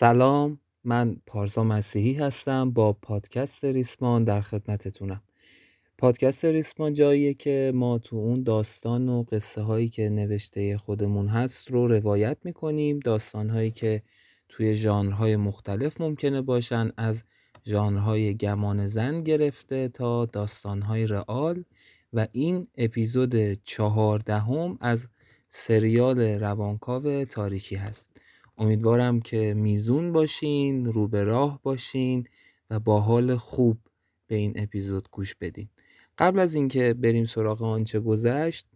سلام من پارسا مسیحی هستم با پادکست ریسمان در خدمتتونم. پادکست ریسمان جاییه که ما تو اون داستان و قصه هایی که نوشته خودمون هست رو روایت می‌کنیم. داستان هایی که توی ژانرهای مختلف ممکنه باشن از ژانرهای گمان زن گرفته تا داستانهای رئال. و این اپیزود چهاردهم از سریال روانکاو تاریکی هست. امیدوارم که میزون باشین رو به راه باشین و با حال خوب به این اپیزود گوش بدین. قبل از اینکه بریم سراغ آنچه گذشت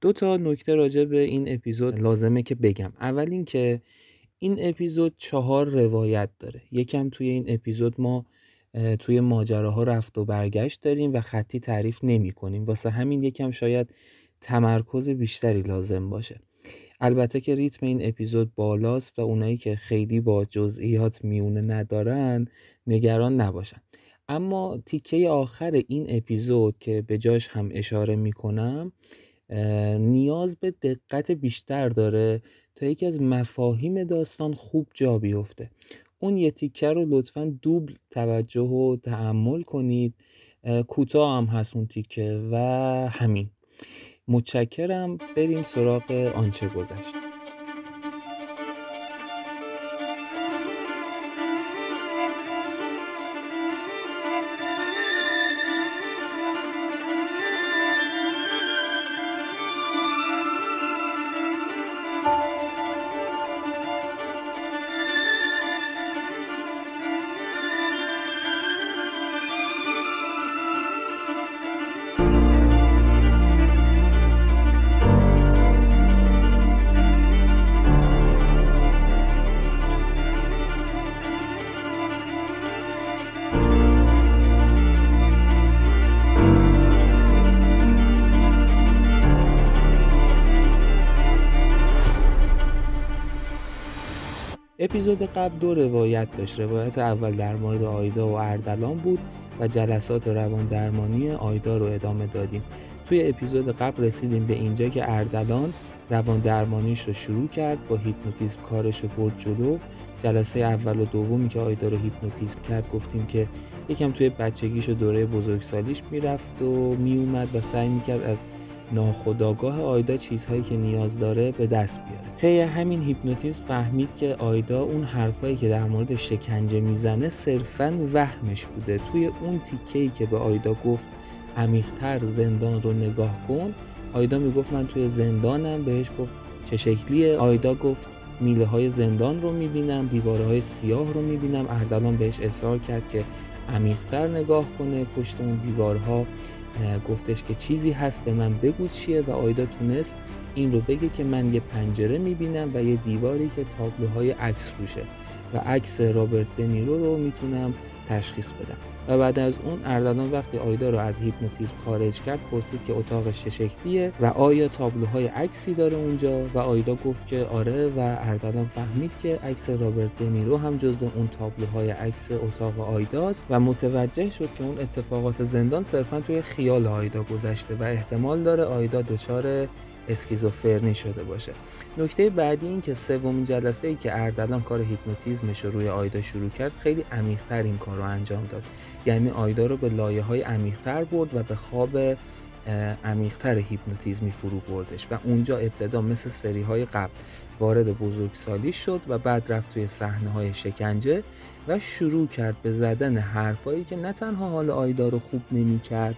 دو تا نکته راجع به این اپیزود لازمه که بگم. اول اینکه این اپیزود چهار روایت داره. یکم توی این اپیزود ما توی ماجراها رفت و برگشت داریم و خطی تعریف نمی کنیم واسه همین یکم شاید تمرکز بیشتری لازم باشه. البته که ریتم این اپیزود بالاست و اونایی که خیلی با جزئیات میونه ندارن نگران نباشن. اما تیکه آخر این اپیزود که به جاش هم اشاره می‌کنم نیاز به دقت بیشتر داره تا یکی از مفاهیم داستان خوب جا بیفته. اون یه تیکه رو لطفا دوبل توجه و تحمل کنید. کوتاه هم هست اون تیکه و همین. متشکرم. بریم سراغ آنچه گذشت. اپیزود قبل دو روایت داشت. روایت اول در مورد آیدا و اردلان بود و جلسات روان درمانی آیدا رو ادامه دادیم. توی اپیزود قبل رسیدیم به اینجا که اردلان روان درمانیش رو شروع کرد با هیپنوتیزم کارش رو برد جلو. جلسه اول و دومی که آیدا رو هیپنوتیزم کرد گفتیم که یکم توی بچگیش و دوره بزرگسالیش می‌رفت و میومد و سعی می‌کرد از ناخودآگاه آیدا چیزهایی که نیاز داره به دست بیاره. طی همین هیپنوتیزم فهمید که آیدا اون حرفایی که در مورد شکنجه می‌زنه صرفا وهمش بوده. توی اون تیکه‌ای که به آیدا گفت عمیقتر زندان رو نگاه کن آیدا می‌گفت من توی زندانم. بهش گفت چه شکلیه؟ آیدا گفت میله های زندان رو می‌بینم دیواره های سیاه رو می‌بینم. اردلان بهش اصرار کرد که عمیقتر نگاه کنه پشت اون دیوارها گفتش که چیزی هست به من بگو چیه و آیدا تونست این رو بگه که من یه پنجره می‌بینم و یه دیواری که تابلوهای عکس روشه و عکس رابرت دنیرو رو می‌تونم تشخیص بدم. و بعد از اون اردلان وقتی آیدا رو از هیپنوتیزم خارج کرد پرسید که اتاقش چه و آیا تابلوهای عکسی داره اونجا؟ و آیدا گفت که آره و اردلان فهمید که عکس رابرت دنیرو هم جزو اون تابلوهای عکس اتاق آیداست و متوجه شد که اون اتفاقات زندان صرفا توی خیال آیدا گذشته و احتمال داره آیدا دچار اسکیزوفرنی شده باشه. نکته بعدی این که سومین جلسه ای که اردلان کار هیپنوتیزمش رو روی آیدا شروع کرد خیلی عمیقتر این کار رو انجام داد. یعنی آیدا رو به لایه های عمیقتر برد و به خواب عمیقتر هیپنوتیزمی فرو بردش و اونجا ابتدا مثل سری های قبل وارد بزرگسالی شد و بعد رفت توی صحنه های شکنجه و شروع کرد به زدن حرفایی که نه تنها حال آیدا رو خوب نمی کرد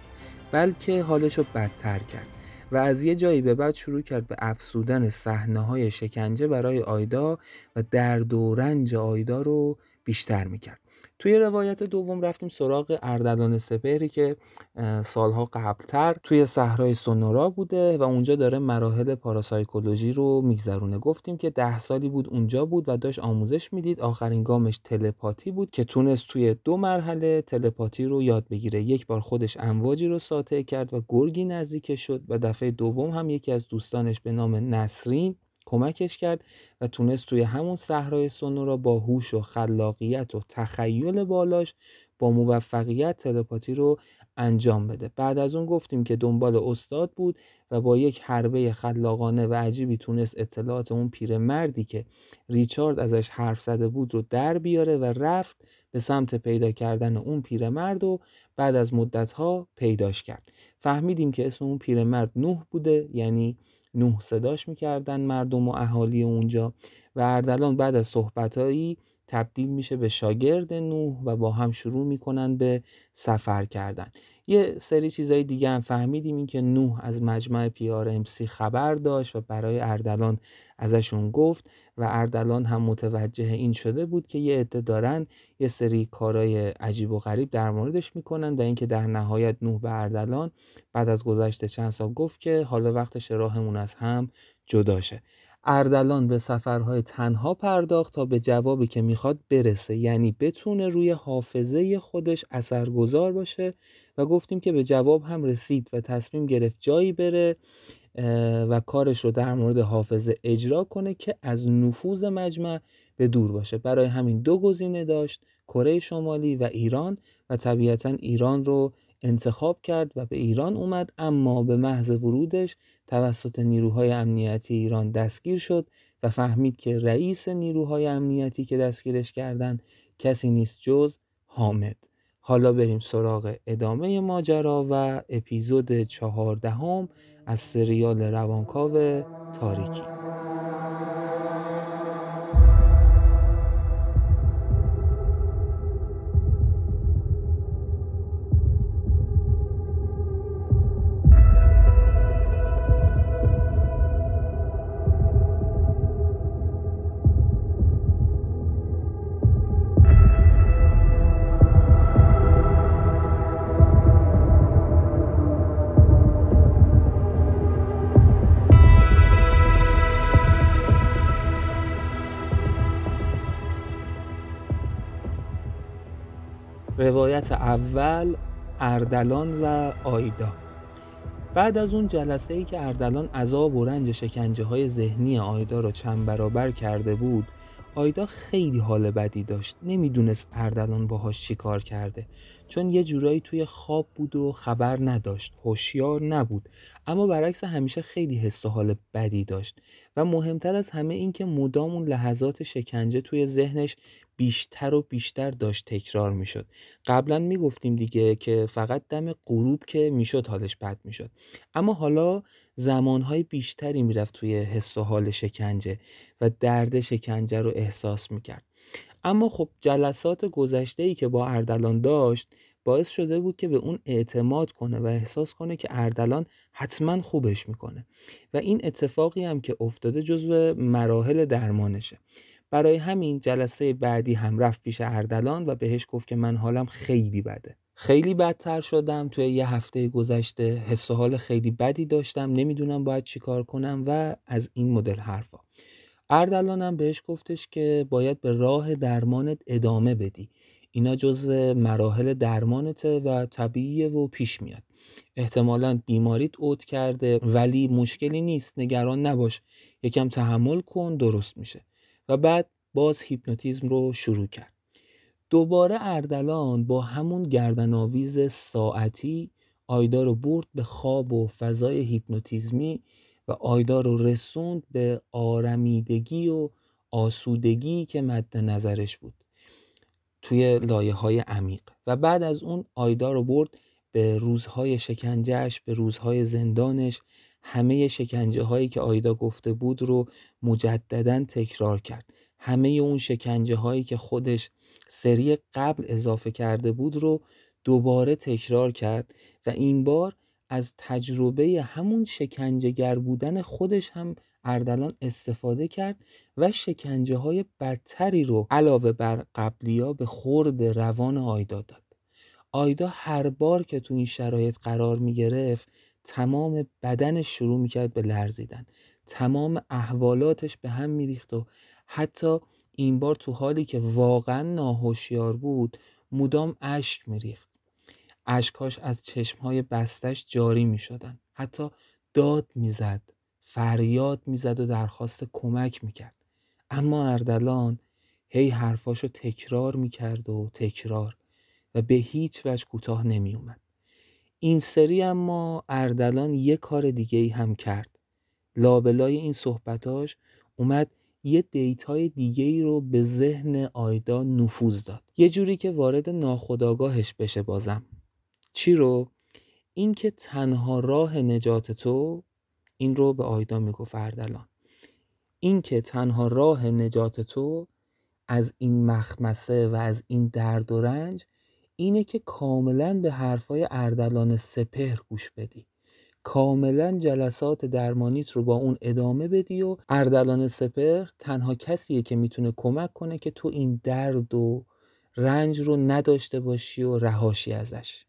بلکه حالش رو بدتر کرد. و از یه جایی به بعد شروع کرد به افسودن صحنه های شکنجه برای آیدا و درد و رنج آیدا رو بیشتر می‌کرد. توی روایت دوم رفتیم سراغ اردلان سپهری که سالها قبلتر توی صحرای سونورا بوده و اونجا داره مراحل پاراسایکولوژی رو میگذرونه. گفتیم که ده سالی بود اونجا بود و داشت آموزش می‌دید. آخرین گامش تلپاتی بود که تونست توی دو مرحله تلپاتی رو یاد بگیره. یک بار خودش امواجی رو ساطع کرد و گرگی نزدیک شد و دفعه دوم هم یکی از دوستانش به نام نسرین کمکش کرد و تونست توی همون صحرای سونورا با هوش و خلاقیت و تخیل بالاش با موفقیت تلپاتی رو انجام بده. بعد از اون گفتیم که دنبال استاد بود و با یک حربه خلاقانه و عجیبی تونست اطلاعات اون پیرمردی که ریچارد ازش حرف زده بود رو در بیاره و رفت به سمت پیدا کردن اون پیرمرد و بعد از مدتها پیداش کرد. فهمیدیم که اسم اون پیرمرد نوح بوده یعنی نوح صداش می‌کردن مردم و اهالی اونجا و اردلان بعد از صحبتهایی تبدیل میشه به شاگرد نوح و با هم شروع می‌کنن به سفر کردن. یه سری چیزای دیگه هم فهمیدیم. این که نوح از مجمع پیار امسی خبر داشت و برای اردلان ازشون گفت و اردلان هم متوجه این شده بود که یه عده دارن یه سری کارای عجیب و غریب در موردش می‌کنن و اینکه در نهایت نوح به اردلان بعد از گذشته چند سال گفت که حالا وقت راهمون از هم جدا شه. اردلان به سفرهای تنها پرداخت تا به جوابی که می‌خواد برسه. یعنی بتونه روی حافظه خودش اثرگذار باشه و گفتیم که به جواب هم رسید و تصمیم گرفت جایی بره و کارش رو در مورد حافظه اجرا کنه که از نفوذ مجمع به دور باشه. برای همین دو گزینه داشت کره شمالی و ایران و طبیعتا ایران رو انتخاب کرد و به ایران اومد اما به محض ورودش توسط نیروهای امنیتی ایران دستگیر شد و فهمید که رئیس نیروهای امنیتی که دستگیرش کردن کسی نیست جز حامد. حالا بریم سراغ ادامه ماجرا و اپیزود چهاردهم از سریال روانکاو تاریکی. روایت اول اردلان و آیدا. بعد از اون جلسه ای که اردلان عذاب و رنج شکنجه های ذهنی آیدا رو چند برابر کرده بود آیدا خیلی حال بدی داشت. نمی‌دونست اردلان باهاش چی کار کرده. چون یه جورایی توی خواب بود و خبر نداشت. هوشیار نبود. اما برعکس همیشه خیلی حس و حال بدی داشت. و مهمتر از همه این که مدام اون لحظات شکنجه توی ذهنش بیشتر و بیشتر داشت تکرار می‌شد. قبلا می‌گفتیم دیگه که فقط دم غروب که می‌شد حالش بد می‌شد. اما حالا زمانهای بیشتری می‌رفت توی حس و حال شکنجه و درد شکنجه رو احساس می‌کرد. اما خب جلسات گذشته ای که با اردلان داشت باعث شده بود که به اون اعتماد کنه و احساس کنه که اردلان حتما خوبش می‌کنه. و این اتفاقی هم که افتاده جزو مراحل درمانشه. برای همین جلسه بعدی هم رفت پیش اردلان و بهش گفت که من حالم خیلی بده. خیلی بدتر شدم. توی یه هفته گذشته حس و حال خیلی بدی داشتم. نمی‌دونم باید چیکار کنم و از این مدل حرفا. اردلانم بهش گفتش که باید به راه درمانت ادامه بدی. اینا جزو مراحل درمانته و طبیعیه و پیش میاد. احتمالا بیماریت اوت کرده ولی مشکلی نیست. نگران نباش. یکم تحمل کن درست میشه. و بعد باز هیپنوتیزم رو شروع کرد. دوباره اردلان با همون گردنآویز ساعتی آیدا رو برد به خواب و فضای هیپنوتیزمی و آیدا رو رسوند به آرمیدگی و آسودگی که مد نظرش بود توی لایه های عمیق. و بعد از اون آیدا رو برد به روزهای شکنجهش به روزهای زندانش. همه شکنجه هایی که آیدا گفته بود رو مجددا تکرار کرد. همه اون شکنجه هایی که خودش سری قبل اضافه کرده بود رو دوباره تکرار کرد و این بار از تجربه همون شکنجهگر بودن خودش هم اردلان استفاده کرد و شکنجه های بدتری رو علاوه بر قبلیا به خورد روان آیدا داد. آیدا هر بار که تو این شرایط قرار می گرفت تمام بدنش شروع می‌کرد به لرزیدن. تمام احوالاتش به هم میریخت و حتی این بار تو حالی که واقعا ناهوشیار بود مدام اشک میریخت. اشکاش از چشمهای بستش جاری می‌شدن. حتی داد می‌زد فریاد می‌زد و درخواست کمک می‌کرد. اما اردلان هی حرفاشو تکرار می‌کرد و تکرار و به هیچ وجه کوتاه نمیومد این سری اما اردلان یه کار دیگه ای هم کرد. لابلای این صحبتاش اومد یه دیتای دیگه ای رو به ذهن آیدا نفوذ داد. یه جوری که وارد ناخداگاهش بشه بازم. چی رو؟ این که تنها راه نجات تو این رو به آیدا می‌گفت اردلان این که تنها راه نجات تو از این مخمسه و از این درد و رنج اینه که کاملا به حرفای اردلان سپهر گوش بدی. کاملا جلسات درمانیت رو با اون ادامه بدی و اردلان سپهر تنها کسیه که می‌تونه کمک کنه که تو این درد و رنج رو نداشته باشی و رهاشی ازش.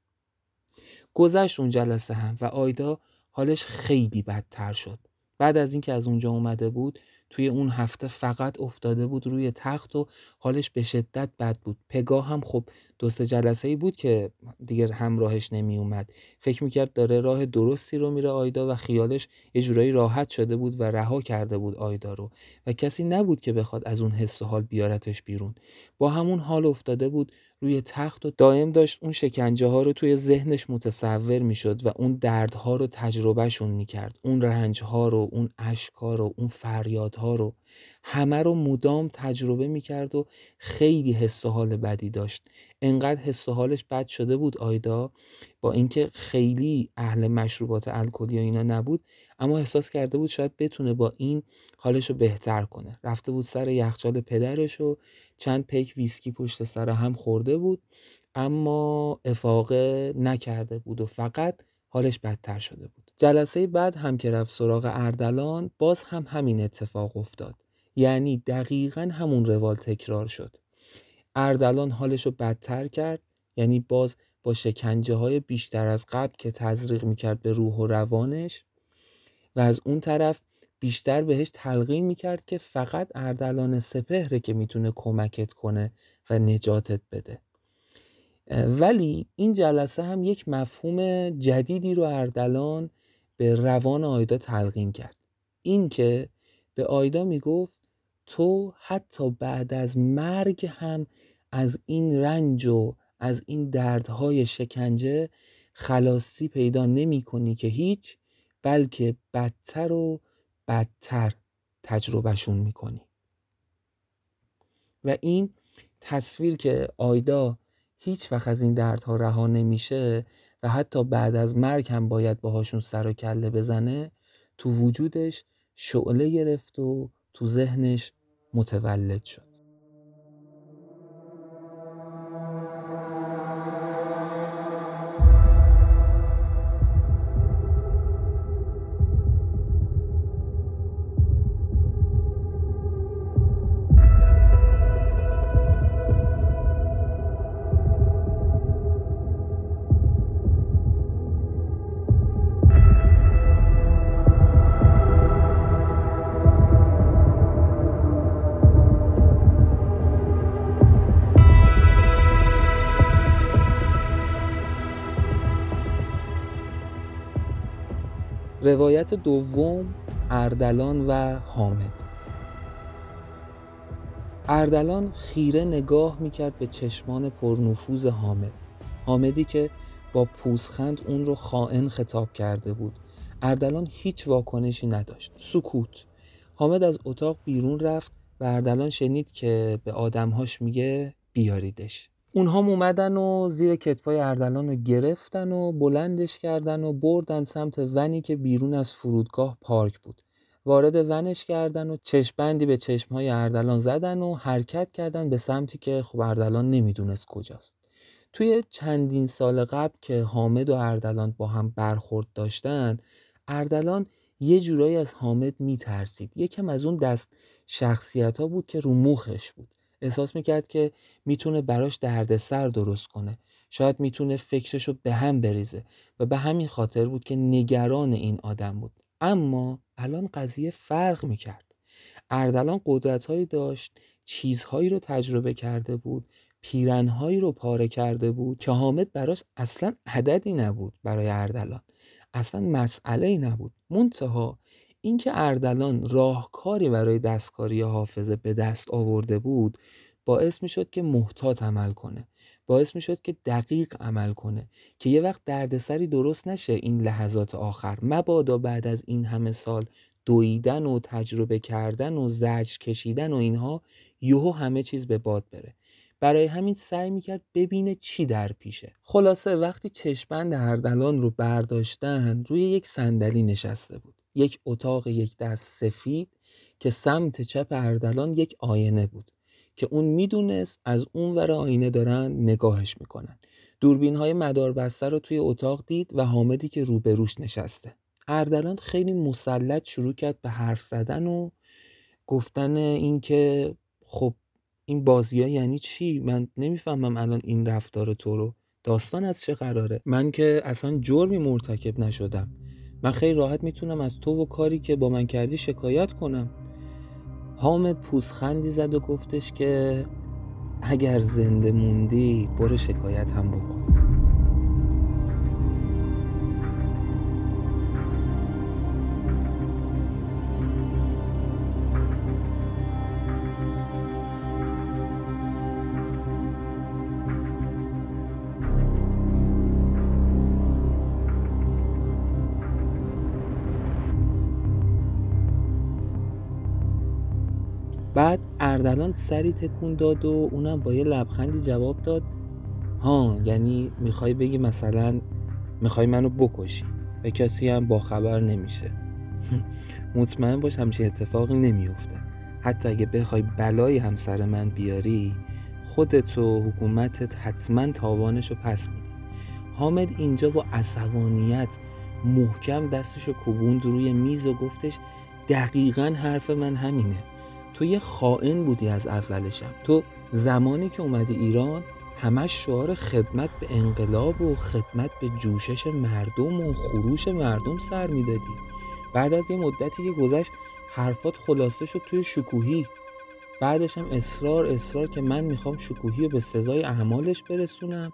گذشت اون جلسه هم و آیدا حالش خیلی بدتر شد. بعد از اینکه از اونجا اومده بود توی اون هفته فقط افتاده بود روی تخت و حالش به شدت بد بود. پگاه هم خب دو سه جلسه ای بود که دیگر همراهش نمی اومد فکر می‌کرد داره راه درستی رو میره آیدا و خیالش یه جورایی راحت شده بود و رها کرده بود آیدا رو و کسی نبود که بخواد از اون حس و حال بیارتش بیرون. با همون حال افتاده بود روی تخت و دائم داشت اون شکنجه ها رو توی ذهنش متصور می‌شد و اون دردها رو تجربهشون می‌کرد. اون رنج ها رو اون اشک ها رو اون فریادها رو. همه رو مدام تجربه می‌کرد و خیلی حس و حال بدی داشت. انقدر حس و حالش بد شده بود آیدا با اینکه خیلی اهل مشروبات الکلی و اینا نبود اما احساس کرده بود شاید بتونه با این حالش رو بهتر کنه. رفته بود سر یخچال پدرش و چند پیک ویسکی پشت سر هم خورده بود اما افاقه نکرده بود و فقط حالش بدتر شده بود. جلسه بعد هم که رفت سراغ اردلان باز هم همین اتفاق افتاد. یعنی دقیقا همون روال تکرار شد. اردلان حالش رو بدتر کرد یعنی باز با شکنجه های بیشتر از قبل که تزریق می‌کرد به روح و روانش و از اون طرف بیشتر بهش تلقین می‌کرد که فقط اردلان سپهره که می‌تونه کمکت کنه و نجاتت بده. ولی این جلسه هم یک مفهوم جدیدی رو اردلان به روان آیدا تلقین کرد. این که به آیدا می‌گفت تو حتی بعد از مرگ هم از این رنج و از این دردهای شکنجه خلاصی پیدا نمی کنی که هیچ بلکه بدتر و بدتر تجربهشون می‌کنی. و این تصویر که آیدا هیچ وقت از این دردها رها نمیشه و حتی بعد از مرگ هم باید باهاشون سر و کله بزنه تو وجودش شعله گرفت و تو ذهنش متولد شد. روایت دوم اردلان و حامد. اردلان خیره نگاه می‌کرد به چشمان پرنفوذ حامد. حامدی که با پوزخند اون رو خائن خطاب کرده بود. اردلان هیچ واکنشی نداشت. سکوت. حامد از اتاق بیرون رفت و اردلان شنید که به آدمهاش میگه بیاریدش. اونها اومدن و زیر کتفای اردلان رو گرفتن و بلندش کردن و بردن سمت ونی که بیرون از فرودگاه پارک بود. وارد ونش کردن و چشمبندی به چشمهای اردلان زدن و حرکت کردن به سمتی که خب اردلان نمی‌دونست کجاست. توی چندین سال قبل که حامد و اردلان با هم برخورد داشتن اردلان یه جورایی از حامد میترسید. یکم از اون دست شخصیت ها بود که رو موخش بود. احساس می‌کرد که می‌تونه براش دردسر درست کنه. شاید می‌تونه فکرشو به هم بریزه و به همین خاطر بود که نگران این آدم بود. اما الان قضیه فرق می‌کرد. اردلان قدرتهایی داشت چیزهایی رو تجربه کرده بود پیرنهایی رو پاره کرده بود که حامد براش اصلا عددی نبود برای اردلان. اصلا مسئله ای نبود. منتها اینکه اردلان راهکاری برای دستکاری حافظه به دست آورده بود باعث می‌شد که محتاط عمل کنه. باعث می‌شد که دقیق عمل کنه. که یه وقت دردسری درست نشه این لحظات آخر. مبادا بعد از این همه سال دویدن و تجربه کردن و زج کشیدن و اینها یهو همه چیز به باد بره. برای همین سعی می‌کرد ببینه چی در پیشه. خلاصه وقتی چشمند اردلان رو برداشتن روی یک صندلی نشسته بود. یک اتاق یک دست سفید که سمت چپ اردلان یک آینه بود که اون می‌دونست از اون ور آینه دارن نگاهش می‌کنن. دوربین های مدار بسته رو توی اتاق دید و حامدی که روبروش نشسته. اردلان خیلی مسلط شروع کرد به حرف زدن و گفتن اینکه خب این بازی ها یعنی چی؟ من نمی‌فهمم الان این رفتار تو رو. داستان از چه قراره؟ من که اصلا جرمی مرتکب نشدم. من خیلی راحت می‌تونم از تو و کاری که با من کردی شکایت کنم. حامد پوزخندی زد و گفتش که اگر زنده موندی برو شکایت هم بکن. اردلان سری تکون داد و اونم با یه لبخندی جواب داد. ها یعنی می‌خوای بگی مثلا می‌خوای منو بکشی به کسی هم با خبر نمیشه. مطمئن باش همچین اتفاقی نمیفته حتی اگه بخوای بلایی هم سر من بیاری خودت و حکومتت حتما تاوانش رو پس میدی. حامد اینجا با عصبانیت محکم دستش رو کوبوند روی میز و گفتش دقیقا حرف من همینه. تو یه خائن بودی از اولشم تو زمانی که اومدی ایران همش شعار خدمت به انقلاب و خدمت به جوشش مردم و خروش مردم سر می‌دادی. بعد از یه مدتی که گذشت حرفات خلاصه شد توی شکوهی. بعدش هم اصرار اصرار که من می‌خوام شکوهی رو به سزای اعمالش برسونم.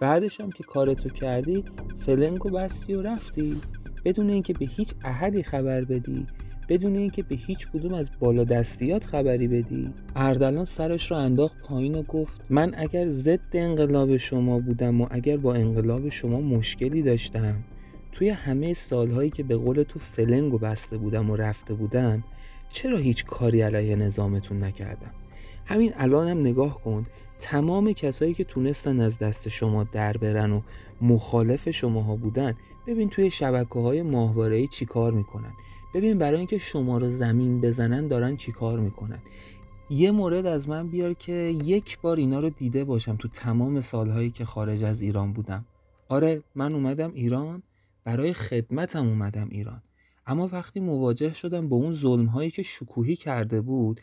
بعدش هم که کارتو کردی فلنگو بستی و رفتی. بدون اینکه به هیچ احدی خبر بدی. بدون اینکه به هیچ کدوم از بالا دستیات خبری بدی. اردلان سرش رو انداخت پایین و گفت من اگر ضد انقلاب شما بودم و اگر با انقلاب شما مشکلی داشتم توی همه سالهایی که به قول تو فلنگ بسته بودم و رفته بودم چرا هیچ کاری علیه نظامتون نکردم؟ همین الان هم نگاه کن تمام کسایی که تونستن از دست شما در برن و مخالف شماها بودن ببین توی شبکه های ماهواره چی کار می‌کنن. ببین برای اینکه شما رو زمین بزنن دارن چی کار می‌کنن؟ یه مورد از من بیار که یک بار اینا رو دیده باشم تو تمام سالهایی که خارج از ایران بودم. آره من اومدم ایران برای خدمتم اومدم ایران. اما وقتی مواجه شدم با اون ظلم هایی که شکوهی کرده بود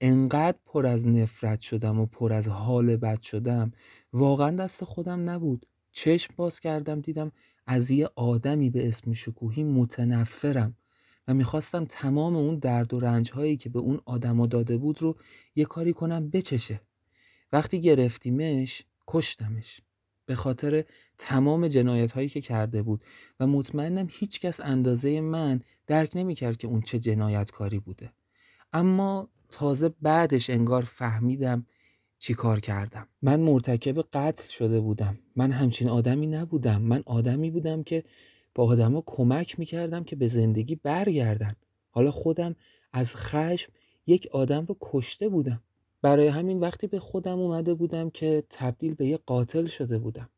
انقدر پر از نفرت شدم و پر از حال بد شدم. واقعا دست خودم نبود. چشم باز کردم دیدم از یه آدمی به اسم شکوهی متنفرم. و می‌خواستم تمام اون درد و رنج هایی که به اون آدما داده بود رو یه کاری کنم بچشه. وقتی گرفتیمش کشتمش. به خاطر تمام جنایت هایی که کرده بود و مطمئنم هیچکس اندازه من درک نمی‌کرد که اون چه جنایتکاری بوده. اما تازه بعدش انگار فهمیدم چی کار کردم. من مرتکب قتل شده بودم. من همچین آدمی نبودم. من آدمی بودم که با آدما کمک می‌کردم که به زندگی برگردن. حالا خودم از خشم یک آدم رو کشته بودم. برای همین وقتی به خودم اومده بودم که تبدیل به یک قاتل شده بودم.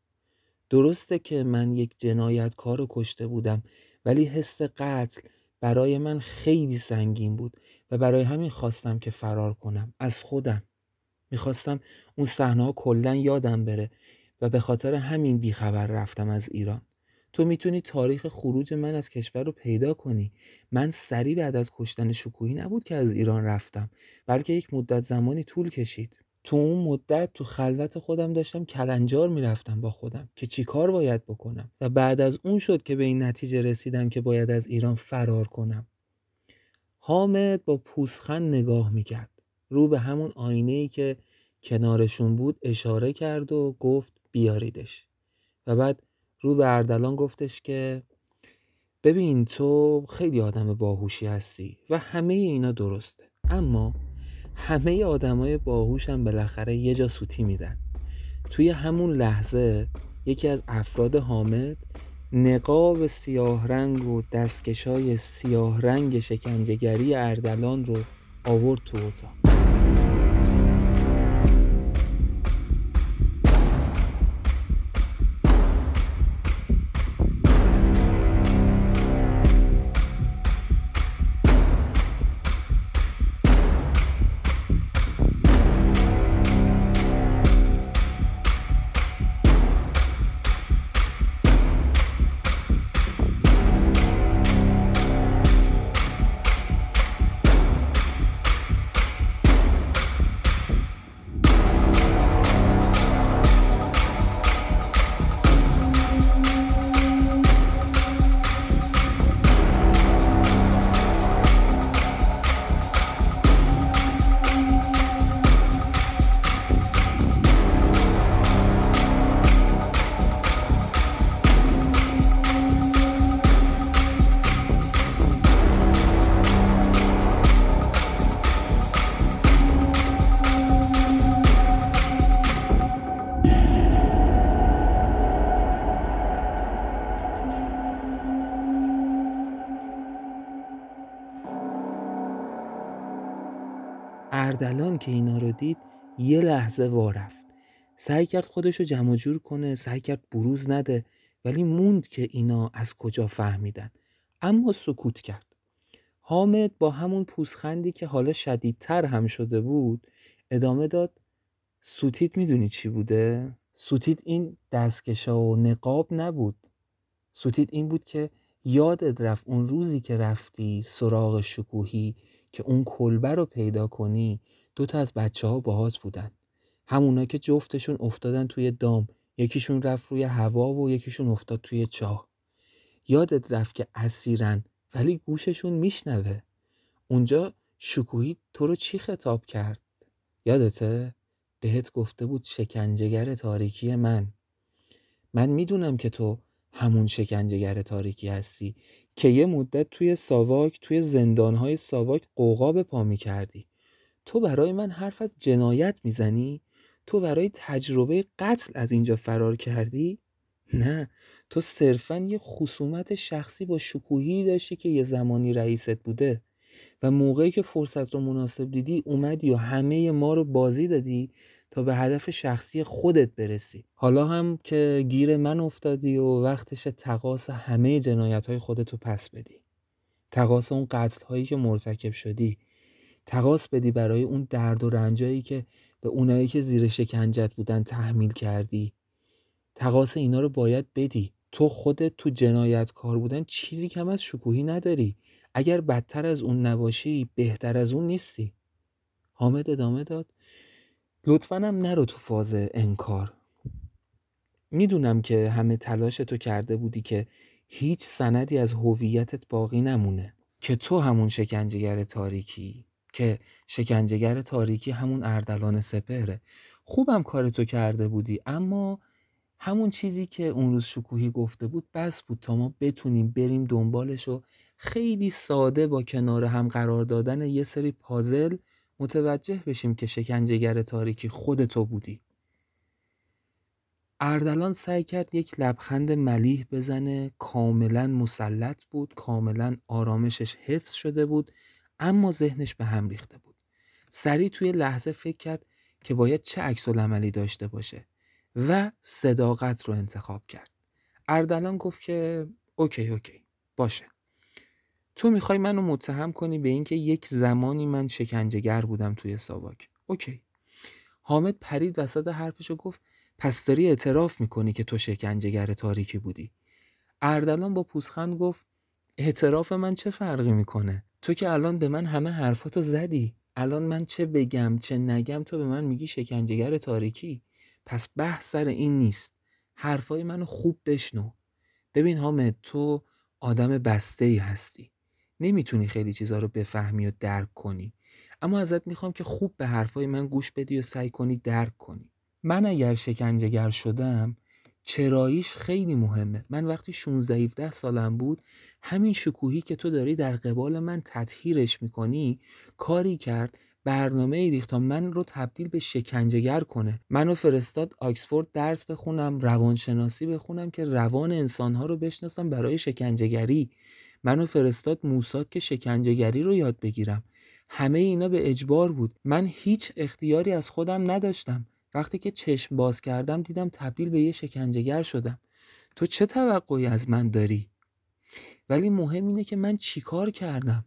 درسته که من یک جنایتکار رو کشته بودم ولی حس قتل برای من خیلی سنگین بود و برای همین خواستم که فرار کنم. از خودم. می‌خواستم اون صحنه ها کلا یادم بره و به خاطر همین بیخبر رفتم از ایران. تو می‌تونی تاریخ خروج من از کشور رو پیدا کنی. من سریع بعد از کشتن شکوهی نبود که از ایران رفتم. بلکه یک مدت زمانی طول کشید. تو اون مدت تو خلوت خودم داشتم کلنجار می‌رفتم با خودم که چی کار باید بکنم و بعد از اون شد که به این نتیجه رسیدم که باید از ایران فرار کنم. حامد با پوسخند نگاه می‌کرد. رو به همون آینه ای که کنارشون بود اشاره کرد و گفت بیاریدش. و بعد رو به اردلان گفتش که ببین تو خیلی آدم باهوشی هستی و همه اینا درسته اما همه آدمای باهوشم بالاخره یه جا سوتی میدن. توی همون لحظه یکی از افراد حامد نقاب سیاه رنگ و دستکشای سیاه رنگ شکنجهگری اردلان رو آورد تو اتاق. که اینا رو دید یه لحظه وارفت سعی کرد خودش رو جمع جور کنه سعی کرد بروز نده ولی موند که اینا از کجا فهمیدن. اما سکوت کرد. حامد با همون پوسخندی که حالا شدیدتر هم شده بود ادامه داد سوتیت می‌دونی چی بوده؟ سوتیت این دستکشا و نقاب نبود. سوتیت این بود که یادت رفت اون روزی که رفتی سراغ شکوهی که اون کلبه رو پیدا کنی دو تا از بچه ها باهات بودن. همونا که جفتشون افتادن توی دام یکیشون رفت روی هوا و یکیشون افتاد توی چاه. یادت رفت که اسیرن ولی گوششون میشنوه. اونجا شکوهی تو رو چی خطاب کرد؟ یادته؟ بهت گفته بود شکنجهگر تاریکی من. من می‌دونم که تو همون شکنجهگر تاریکی هستی که یه مدت توی ساواک توی زندانهای ساواک قوقا به پا کردی تو برای من حرف از جنایت می‌زنی؟ تو برای تجربه قتل از اینجا فرار کردی؟ نه تو صرفا یه خصومت شخصی با شکوهی داشتی که یه زمانی رئیست بوده و موقعی که فرصت رو مناسب دیدی اومدی و همه ما رو بازی دادی تا به هدف شخصی خودت برسی حالا هم که گیر من افتادی و وقتش تقاس همه جنایت های خودتو پس بدی تقاس اون قتل هایی که مرتکب شدی تقاس بدی برای اون درد و رنجایی که به اونایی که زیر شکنجت بودن تحمیل کردی. تقاس اینا رو باید بدی. تو خودت تو جنایت کار بودن چیزی کم از شکوهی نداری. اگر بدتر از اون نباشی بهتر از اون نیستی. حامد ادامه داد. لطفا نرو تو فاز انکار. می‌دونم که همه تلاش تو کرده بودی که هیچ سندی از هویتت باقی نمونه. که تو همون شکنجهگر تاریکی. که شکنجهگر تاریکی همون اردلان سپهره. خوبم کار تو کرده بودی اما همون چیزی که اون روز شکوهی گفته بود بس بود تا ما بتونیم بریم دنبالش و خیلی ساده با کنار هم قرار دادن یه سری پازل متوجه بشیم که شکنجهگر تاریکی خود تو بودی. اردلان سعی کرد یک لبخند ملیح بزنه کاملا مسلط بود کاملا آرامشش حفظ شده بود. اما ذهنش به هم ریخته بود. سریع توی لحظه فکر کرد که باید چه عکس‌العملی داشته باشه و صداقت رو انتخاب کرد. اردلان گفت که OK OK باشه. تو می‌خوای منو متهم کنی به اینکه یک زمانی من شکنجه‌گر بودم توی ساواک. OK. حامد پرید وسط حرفشو گفت پس داری اعتراف می‌کنی که تو شکنجهگر تاریکی بودی؟ اردلان با پوزخند گفت اعتراف من چه فرقی می‌کنه؟ تو که الان به من همه حرفاتو زدی. الان من چه بگم چه نگم تو به من میگی شکنجهگر تاریکی. پس بحث سر این نیست. حرفای منو خوب بشنو. ببین حامد تو آدم بسته ای هستی. نمی‌تونی خیلی چیزها رو بفهمی و درک کنی. اما ازت می‌خوام که خوب به حرفای من گوش بدی و سعی کنی درک کنی. من اگر شکنجهگر شدم چراییش خیلی مهمه. من وقتی 16 17 سالم بود همین شکوهی که تو داری در قبال من تطهیرش می‌کنی کاری کرد برنامه ای ریخت تا من رو تبدیل به شکنجهگر کنه. منو فرستاد آکسفورد درس بخونم روانشناسی بخونم که روان انسانها رو بشناسم برای شکنجهگری. منو فرستاد موساد که شکنجهگری رو یاد بگیرم. همه اینا به اجبار بود. من هیچ اختیاری از خودم نداشتم. وقتی که چشم باز کردم دیدم تبدیل به یه شکنجهگر شدم. تو چه توقعی از من داری؟ ولی مهم اینه که من چیکار کردم؟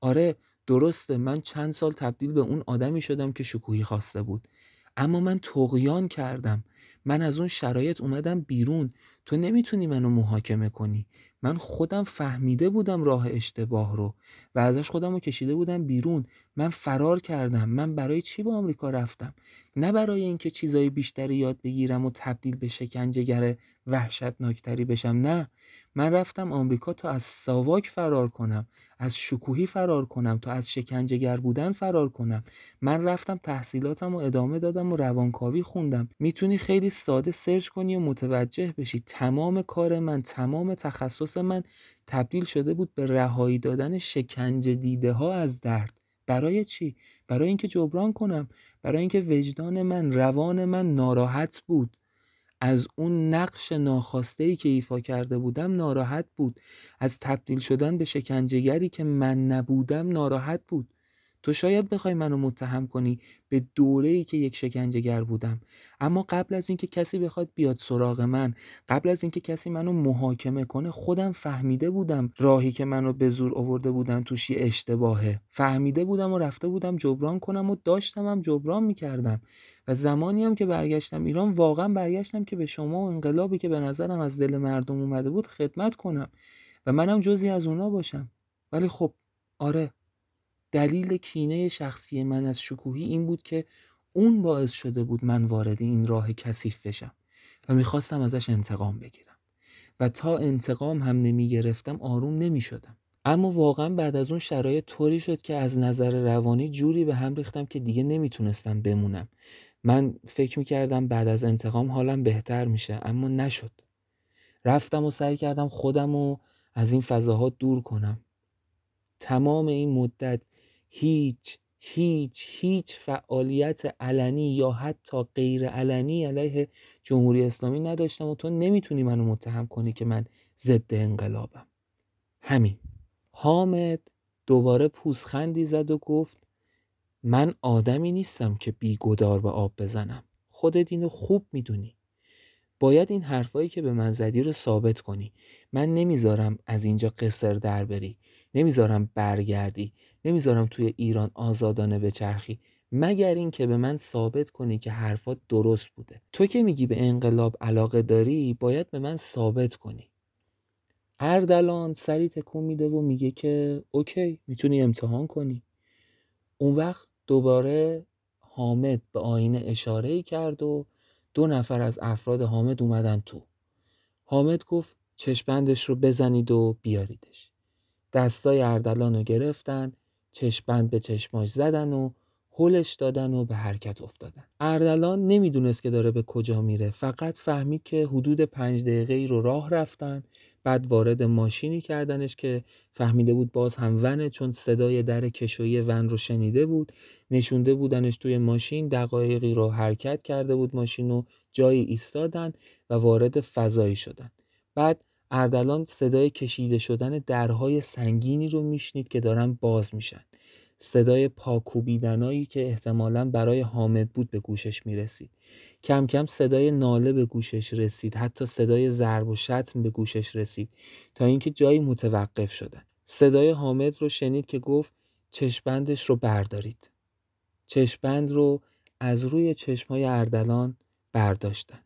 آره درسته من چند سال تبدیل به اون آدمی شدم که شکوهی خواسته بود. اما من تقیان کردم. من از اون شرایط اومدم بیرون. تو نمی‌تونی منو محاکمه کنی. من خودم فهمیده بودم راه اشتباه رو و ازش خودم رو کشیده بودم بیرون. من فرار کردم. من برای چی به آمریکا رفتم؟ نه برای اینکه چیزای بیشتری یاد بگیرم و تبدیل به شکنجهگر وحشتناکتری بشم. نه. من رفتم آمریکا تا از ساواک فرار کنم از شکوهی فرار کنم تا از شکنجهگر بودن فرار کنم. من رفتم تحصیلاتم و ادامه دادم و روانکاوی خوندم. می‌تونی خیلی ساده سرچ کنی و متوجه بشی. تمام کار من تمام تخصص من تبدیل شده بود به رهایی دادن شکنجه دیده ها از درد. برای چی؟ برای اینکه جبران کنم. برای اینکه وجدان من روان من ناراحت بود. از اون نقش ناخواسته ای که ایفا کرده بودم ناراحت بود. از تبدیل شدن به شکنجهگری که من نبودم ناراحت بود. تو شاید بخوای منو متهم کنی به دوره ای که یک شکنجهگر بودم. اما قبل از اینکه کسی بخواد بیاد سراغ من قبل از اینکه کسی منو محاکمه کنه خودم فهمیده بودم راهی که منو به زور آورده بودن توش اشتباهه. فهمیده بودم و رفته بودم جبران کنم و داشتم هم جبران می‌کردم. و زمانی هم که برگشتم ایران واقعا برگشتم که به شما و انقلابی که به نظرم از دل مردم اومده بود خدمت کنم. و منم جزی از اونا باشم. ولی خب آره دلیل کینه شخصی من از شکوهی این بود که اون باعث شده بود من وارد این راه کثیف بشم و می‌خواستم ازش انتقام بگیرم. و تا انتقام هم نمی گرفتم آروم نمی شدم. اما واقعا بعد از اون شرایط طوری شد که از نظر روانی جوری به هم ریختم که دیگه نمی‌تونستم بمونم. من فکر می‌کردم بعد از انتقام حالم بهتر میشه اما نشد. رفتم و سعی کردم خودم رو از این فضاها دور کنم. تمام این مدت هیچ هیچ هیچ فعالیت علنی یا حتی غیر علنی علیه جمهوری اسلامی نداشتم و تو نمی‌تونی منو متهم کنی که من ضد انقلابم. همین. حامد دوباره پوزخندی زد و گفت من آدمی نیستم که بیگدار به آب بزنم. خودت اینو خوب می‌دونی. باید این حرفایی که به من زدی رو ثابت کنی. من نمی‌ذارم از اینجا قصر در بری. نمی‌ذارم برگردی. نمی‌ذارم توی ایران آزادانه بچرخی. مگر این که به من ثابت کنی که حرفات درست بوده. تو که میگی به انقلاب علاقه داری باید به من ثابت کنی. اردلان سری تکون میده و میگه که اوکی می‌تونی امتحان کنی. اون وقت دوباره حامد به آینه اشاره کرد و دو نفر از افراد حامد اومدن تو. حامد گفت چشپندش رو بزنید و بیاریدش. دستای اردلان رو گرفتن چشپند به چشماش زدن و هلش دادن و به حرکت افتادن. اردلان نمی‌دونست که داره به کجا میره. فقط فهمید که حدود پنج دقیقه ای رو راه رفتن. بعد وارد ماشینی کردنش که فهمیده بود باز هم ونه چون صدای در کشویی ون رو شنیده بود. نشونده بودنش توی ماشین دقایقی رو حرکت کرده بود ماشین رو جایی ایستادن و وارد فضایی شدن. بعد اردلان صدای کشیده شدن درهای سنگینی رو میشنید که دارن باز میشن. صدای پاکوبیدنایی که احتمالا برای حامد بود به گوشش می‌رسید. کم کم صدای ناله به گوشش رسید حتی صدای ضرب و شتم به گوشش رسید تا اینکه جایی متوقف شدن. صدای حامد رو شنید که گفت چشمبندش رو بردارید. چشمبند رو از روی چشمای اردلان برداشتن.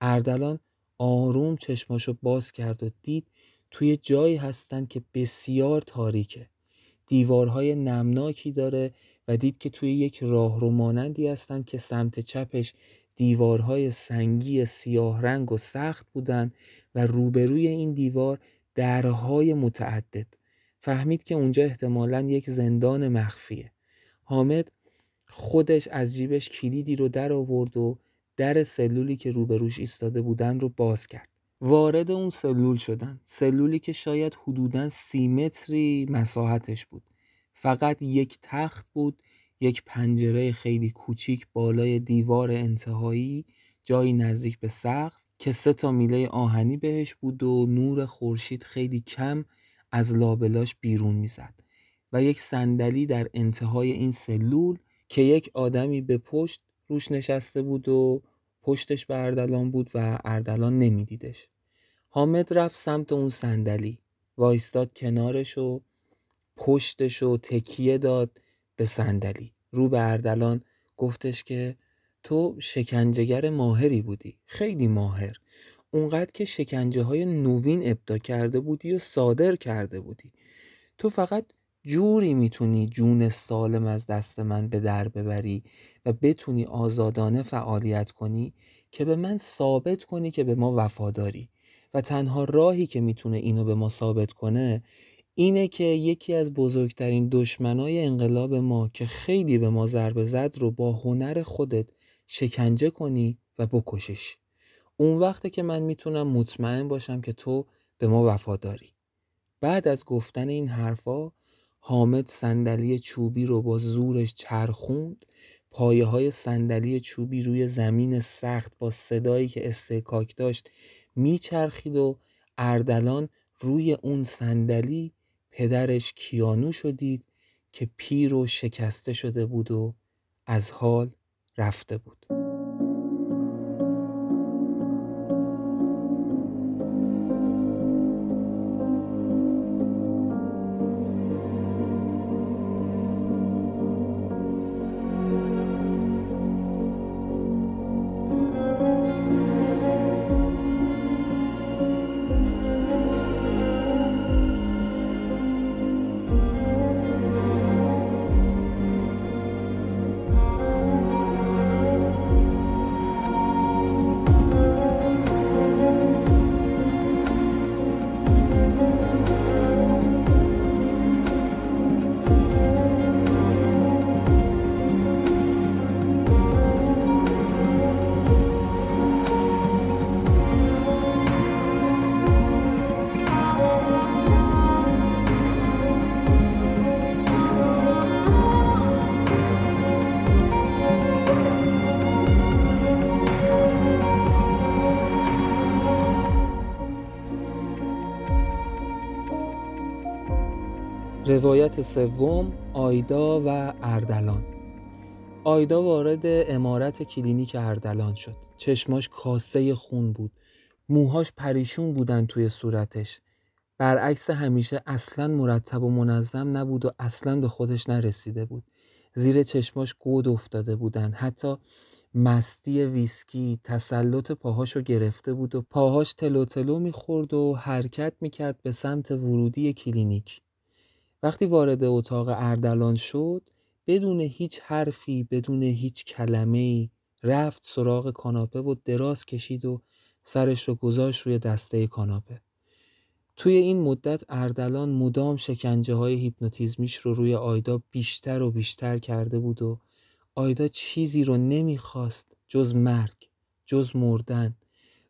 اردلان آروم چشماشو باز کرد و دید توی جایی هستن که بسیار تاریکه. دیوارهای نمناکی داره و دید که توی یک راهرو مانندی هستند که سمت چپش دیوارهای سنگی سیاه رنگ و سخت بودند و روبروی این دیوار درهای متعدد. فهمید که اونجا احتمالا یک زندان مخفیه. حامد خودش از جیبش کلیدی رو در آورد و در سلولی که روبروش ایستاده بودن رو باز کرد. وارد اون سلول شدن. سلولی که شاید حدودا سی متری مساحتش بود. فقط یک تخت بود یک پنجره خیلی کوچیک بالای دیوار انتهایی جایی نزدیک به سقف که سه تا میله آهنی بهش بود و نور خورشید خیلی کم از لابلاش بیرون می‌زد. و یک صندلی در انتهای این سلول که یک آدمی به پشت روش نشسته بود و پشتش به اردلان بود و اردلان نمیدیدش. حامد رفت سمت اون صندلی وایستاد کنارش و پشتش و تکیه داد به صندلی. رو به اردلان گفتش که تو شکنجهگر ماهری بودی خیلی ماهر. اونقدر که شکنجه های نوین ابدا کرده بودی و صادر کرده بودی. تو فقط جوری می‌تونی جون سالم از دست من به در ببری و بتونی آزادانه فعالیت کنی که به من ثابت کنی که به ما وفاداری. و تنها راهی که می‌تونه اینو به ما ثابت کنه اینه که یکی از بزرگترین دشمنای انقلاب ما که خیلی به ما ضربه زد رو با هنر خودت شکنجه کنی و بکشش. اون وقته که من می‌تونم مطمئن باشم که تو به ما وفاداری. بعد از گفتن این حرفا حامد صندلی چوبی رو با زورش چرخوند پایه های صندلی چوبی روی زمین سخت با صدایی که استکاک داشت میچرخید و اردلان روی اون صندلی پدرش کیانو شدید که پیر و شکسته شده بود و از حال رفته بود. روایت سوم آیدا و اردلان. آیدا وارد عمارت کلینیک اردلان شد. چشماش کاسه خون بود. موهاش پریشون بودن توی صورتش. برعکس همیشه اصلا مرتب و منظم نبود و اصلا به خودش نرسیده بود. زیر چشماش گود افتاده بودن. حتی مستی ویسکی تسلط پاهاشو گرفته بود و پاهاش تلو تلو می‌خورد و حرکت می‌کرد به سمت ورودی کلینیک. وقتی وارد اتاق اردلان شد بدون هیچ حرفی بدون هیچ کلمه ای رفت سراغ کاناپه و دراز کشید و سرش رو گذاشت روی دسته کاناپه. توی این مدت اردلان مدام شکنجه های هیپنوتیزمیش رو روی آیدا بیشتر و بیشتر کرده بود و آیدا چیزی رو نمی‌خواست جز مرگ جز مردن.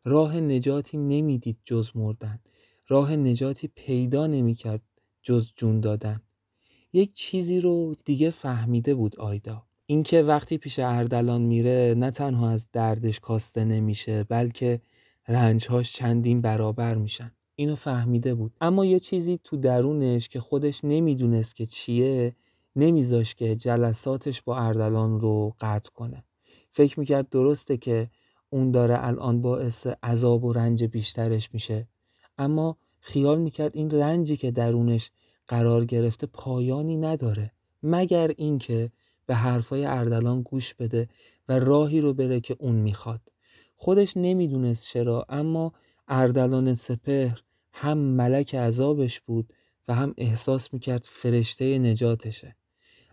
راه نجاتی نمی‌دید جز مردن. راه نجاتی پیدا نمی‌کرد. جز جون دادن. یک چیزی رو دیگه فهمیده بود آیدا. اینکه وقتی پیش اردلان میره نه تنها از دردش کاسته نمیشه بلکه رنجهاش چندین برابر میشن. اینو فهمیده بود. اما یه چیزی تو درونش که خودش نمی‌دونست که چیه نمیذاش که جلساتش با اردلان رو قطع کنه. فکر می‌کرد درسته که اون داره الان باعث عذاب و رنج بیشترش میشه. اما خیال می‌کرد این رنجی که درونش قرار گرفته پایانی نداره مگر اینکه به حرفای اردلان گوش بده و راهی رو بره که اون می‌خواد. خودش نمی‌دونست چرا اما اردلان سپهر هم ملک عذابش بود و هم احساس می‌کرد فرشته نجاتشه.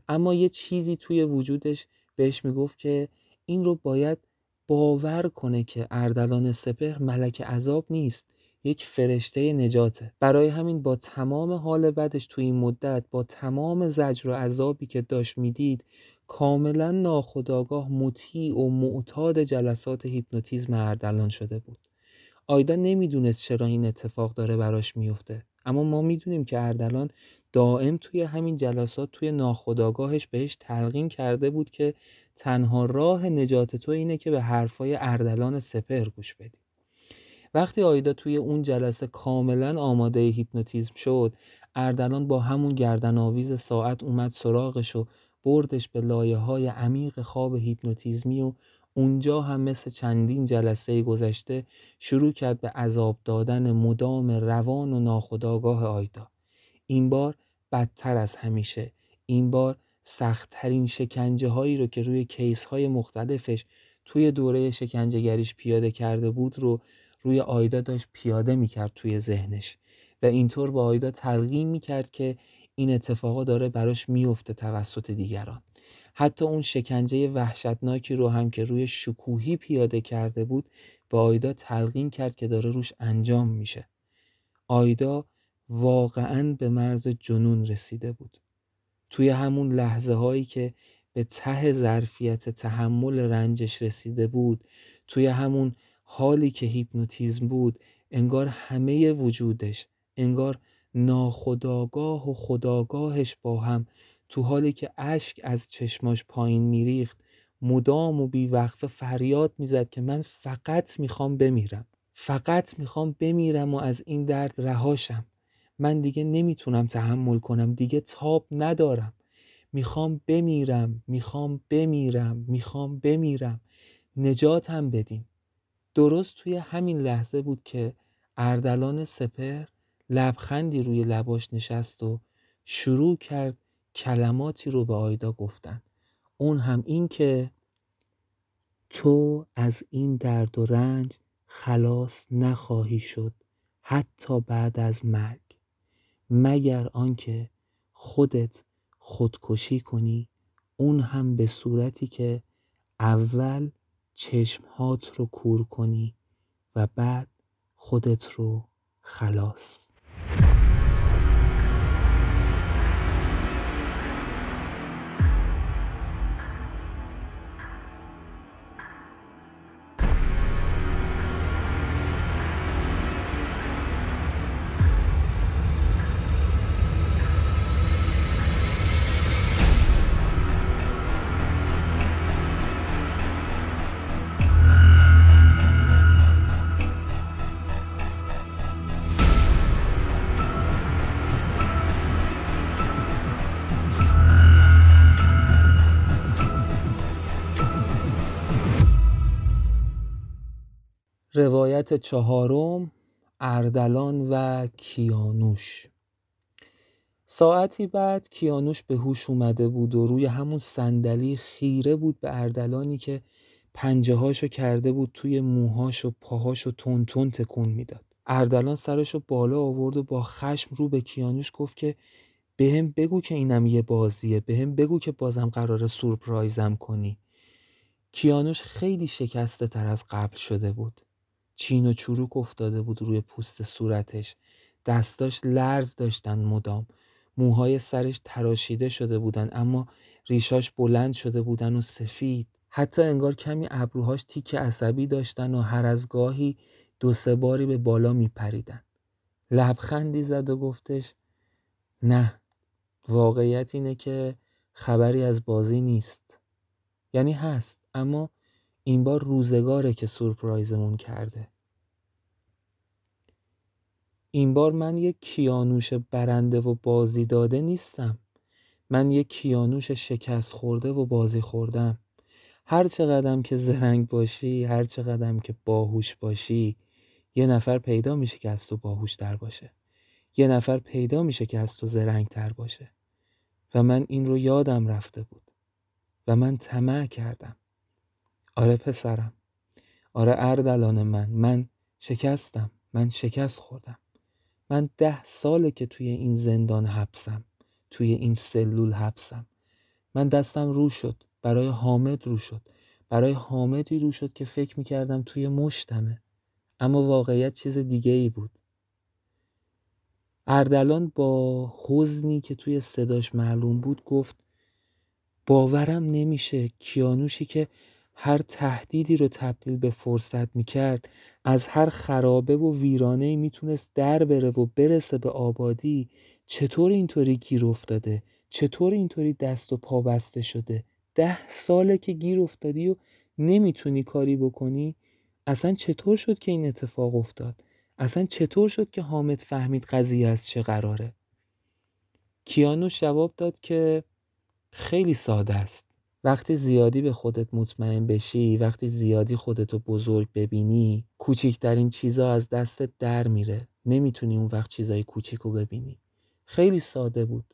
اما یه چیزی توی وجودش بهش می‌گفت که این رو باید باور کنه که اردلان سپهر ملک عذاب نیست. یک فرشته نجاته. برای همین با تمام حال بدش توی این مدت با تمام زجر و عذابی که داشت می‌دید کاملا ناخداگاه مطیع و معتاد جلسات هیپنوتیزم اردلان شده بود. آیدا نمی‌دونست چرا این اتفاق داره براش میفته اما ما می‌دونیم که اردلان دائم توی همین جلسات توی ناخداگاهش بهش تلقین کرده بود که تنها راه نجات تو اینه که به حرفای اردلان سپر گوش بدی. وقتی آیدا توی اون جلسه کاملا آماده هیپنوتیزم شد اردلان با همون گردن آویز ساعت اومد سراغش و بردش به لایه های عمیق خواب هیپنوتیزمی و اونجا هم مثل چندین جلسه گذشته شروع کرد به عذاب دادن مدام روان و ناخداگاه آیدا. این بار بدتر از همیشه. این بار سختترین شکنجه هایی رو که روی کیس های مختلفش توی دوره شکنجهگریش پیاده کرده بود رو روی آیدا داشت پیاده می‌کرد توی ذهنش و اینطور با آیدا تلقین می‌کرد که این اتفاقا داره براش میفته توسط دیگران. حتی اون شکنجه وحشتناکی رو هم که روی شکوهی پیاده کرده بود به آیدا تلقین کرد که داره روش انجام میشه. آیدا واقعا به مرز جنون رسیده بود. توی همون لحظه هایی که به ته ظرفیت تحمل رنجش رسیده بود توی همون حالی که هیپنوتیزم بود انگار همه وجودش انگار ناخداگاه و خداگاهش با هم. تو حالی که اشک از چشماش پایین میریخت مدام و بیوقفه فریاد می‌زد که من فقط می‌خوام بمیرم. فقط می‌خوام بمیرم و از این درد رهاشم. من دیگه نمی‌تونم تحمل کنم دیگه تاب ندارم. می‌خوام بمیرم می‌خوام بمیرم می‌خوام بمیرم. نجاتم بدین. درست توی همین لحظه بود که اردلان سپر لبخندی روی لباش نشست و شروع کرد کلماتی رو به آیدا گفتن. اون هم این که تو از این درد و رنج خلاص نخواهی شد حتی بعد از مرگ. مگر آنکه خودت خودکشی کنی. اون هم به صورتی که اول چشمهات رو کور کنی و بعد خودت رو خلاص. روایت چهارم اردلان و کیانوش. ساعتی بعد کیانوش به هوش اومده بود و روی همون صندلی خیره بود به اردلانی که پنجه هاشو کرده بود توی موهاش و پاهاشو تون تون تکون می‌داد. اردلان سرشو بالا آورد و با خشم رو به کیانوش گفت که بهم بگو که اینم یه بازیه بهم بگو که بازم قرار سورپرایزم کنی. کیانوش خیلی شکسته تر از قبل شده بود. چین و چروک افتاده بود روی پوست صورتش. دستاش لرز داشتن مدام. موهای سرش تراشیده شده بودن اما ریشاش بلند شده بودن و سفید. حتی انگار کمی ابروهاش تیک عصبی داشتن و هر از گاهی دو سه باری به بالا می پریدن. لبخندی زد و گفتش نه واقعیت اینه که خبری از بازی نیست. یعنی هست اما این بار روزگاره که سورپرایزمون کرده. این بار من یک کیانوش برنده و بازی داده نیستم. من یک کیانوش شکست خورده و بازی خوردم. هر چقدر که زرنگ باشی هر چقدر که باهوش باشی یه نفر پیدا میشه که از تو باهوش تر باشه. یه نفر پیدا میشه که از تو زرنگ تر باشه. و من این رو یادم رفته بود. و من طمع کردم. آره پسرم. آره اردلان من. من شکستم. من شکست خوردم. من ده ساله که توی این زندان حبسم. توی این سلول حبسم. من دستم رو شد. برای حامد رو شد. برای حامدی رو شد که فکر می‌کردم توی مشتمه. اما واقعیت چیز دیگه ای بود. اردلان با حزنی که توی صداش معلوم بود گفت باورم نمیشه کیانوشی که هر تهدیدی رو تبدیل به فرصت می‌کرد از هر خرابه و ویرانه می‌تونست در بره و برسه به آبادی چطور اینطوری گیر افتاده؟ چطور اینطوری دست و پا بسته شده؟ ده ساله که گیر افتادی و نمی‌تونی کاری بکنی اصلا چطور شد که این اتفاق افتاد؟ اصلا چطور شد که حامد فهمید قضیه از چه قراره؟ کیانوش جواب داد که خیلی ساده است. وقتی زیادی به خودت مطمئن بشی وقتی زیادی خودتو بزرگ ببینی کوچیکترین چیزا از دستت در میره. نمی‌تونی اون وقت چیزای کوچیکو ببینی. خیلی ساده بود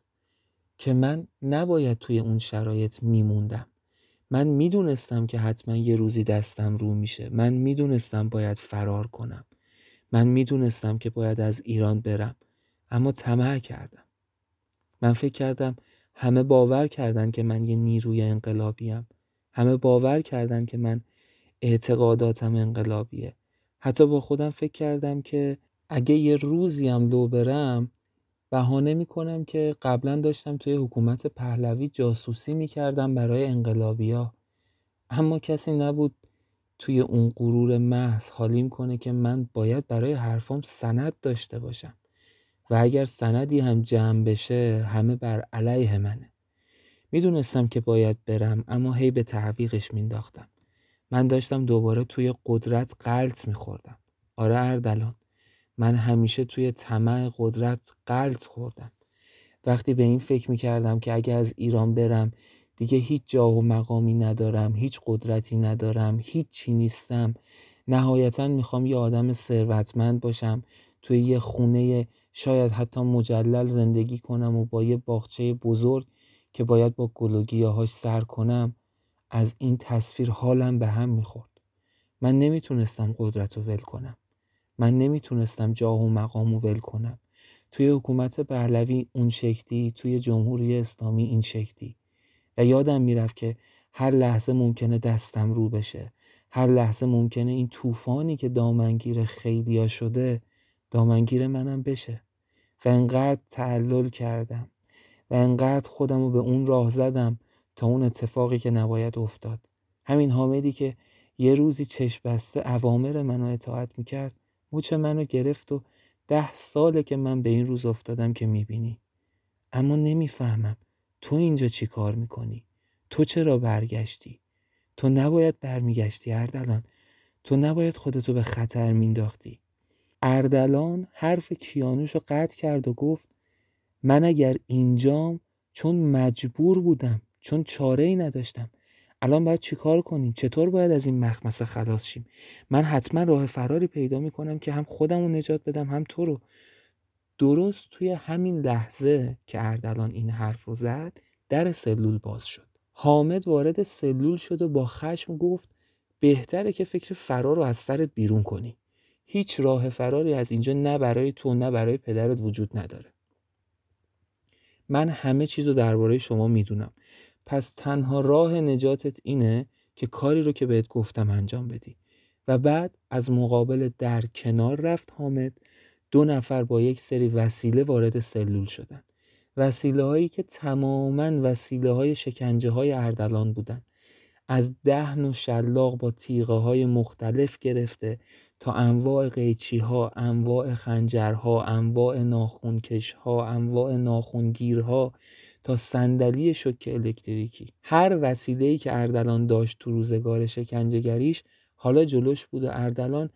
که من نباید توی اون شرایط میموندم. من می‌دونستم که حتما یه روزی دستم رو میشه. من می‌دونستم باید فرار کنم. من می‌دونستم که باید از ایران برم. اما طمع کردم. من فکر کردم همه باور کردن که من یه نیروی انقلابیم. همه باور کردن که من اعتقاداتم انقلابیه. حتی با خودم فکر کردم که اگه یه روزی هم لو برم بهانه می‌کنم که قبلا داشتم توی حکومت پهلوی جاسوسی می‌کردم برای انقلابیا اما کسی نبود توی اون غرور محض حالیم کنه که من باید برای حرفام سند داشته باشم. و اگر سندی هم جمع بشه همه بر علیه منه. می‌دونستم که باید برم اما هی به تعویقش مینداختم من داشتم دوباره توی قدرت قلط میخوردم. آره اردلان من همیشه توی طمع قدرت قلط خوردم. وقتی به این فکر می‌کردم که اگه از ایران برم دیگه هیچ جاه و مقامی ندارم هیچ قدرتی ندارم هیچ چی نیستم. نهایتا می‌خوام یه آدم ثروتمند باشم توی یه خونه شاید حتی مجلل زندگی کنم و با یه باغچه بزرگ که باید با گل و سر کنم از این تصویر حالم به هم می‌خورد. من نمی‌تونستم قدرت رو ول کنم. من نمی‌تونستم جاه و مقام رو ول کنم. توی حکومت پهلوی اون شکلی توی جمهوری اسلامی این شکلی. و یادم می‌رفت که هر لحظه ممکنه دستم رو بشه. هر لحظه ممکنه این طوفانی که دامنگیر خیلیا شده دامنگیر منم بشه. انقدر تعلل کردم و انقدر خودم رو به اون راه زدم تا اون اتفاقی که نباید افتاد همین حامدی که یه روزی چشم بسته اوامر منو اطاعت می‌کرد مچ منو گرفت و ده ساله که من به این روز افتادم که می‌بینی اما نمی‌فهمم تو اینجا چی کار می‌کنی؟ تو چرا برگشتی؟ تو نباید برمیگشتی اردلان تو نباید خودتو به خطر مینداختی اردلان حرف کیانوش رو قطع کرد و گفت من اگر اینجام چون مجبور بودم چون چاره ای نداشتم الان باید چیکار کنیم؟ چطور باید از این مخمسه خلاص شیم؟ من حتما راه فراری پیدا می‌کنم که هم خودم رو نجات بدم هم تو رو. درست توی همین لحظه که اردلان این حرف رو زد در سلول باز شد. حامد وارد سلول شد و با خشم گفت بهتره که فکر فرار رو از سرت بیرون کنی. هیچ راه فراری از اینجا نه برای تو نه برای پدرت وجود نداره. من همه چیز رو درباره شما می‌دونم. پس تنها راه نجاتت اینه که کاری رو که بهت گفتم انجام بدی. و بعد از مقابل در کنار رفت حامد. دو نفر با یک سری وسیله وارد سلول شدن. وسیله هایی که تماما وسیله های شکنجه های اردلان بودن. از دهن و شلاق با تیغه های مختلف گرفته تا انواع قیچی ها، انواع خنجرها، انواع ناخونکش ها، انواع ناخونگیرها تا صندلی شوک الکتریکی. هر وسیله‌ای که اردلان داشت تو روزگار شکنجهگریش حالا جلوش بود و اردلان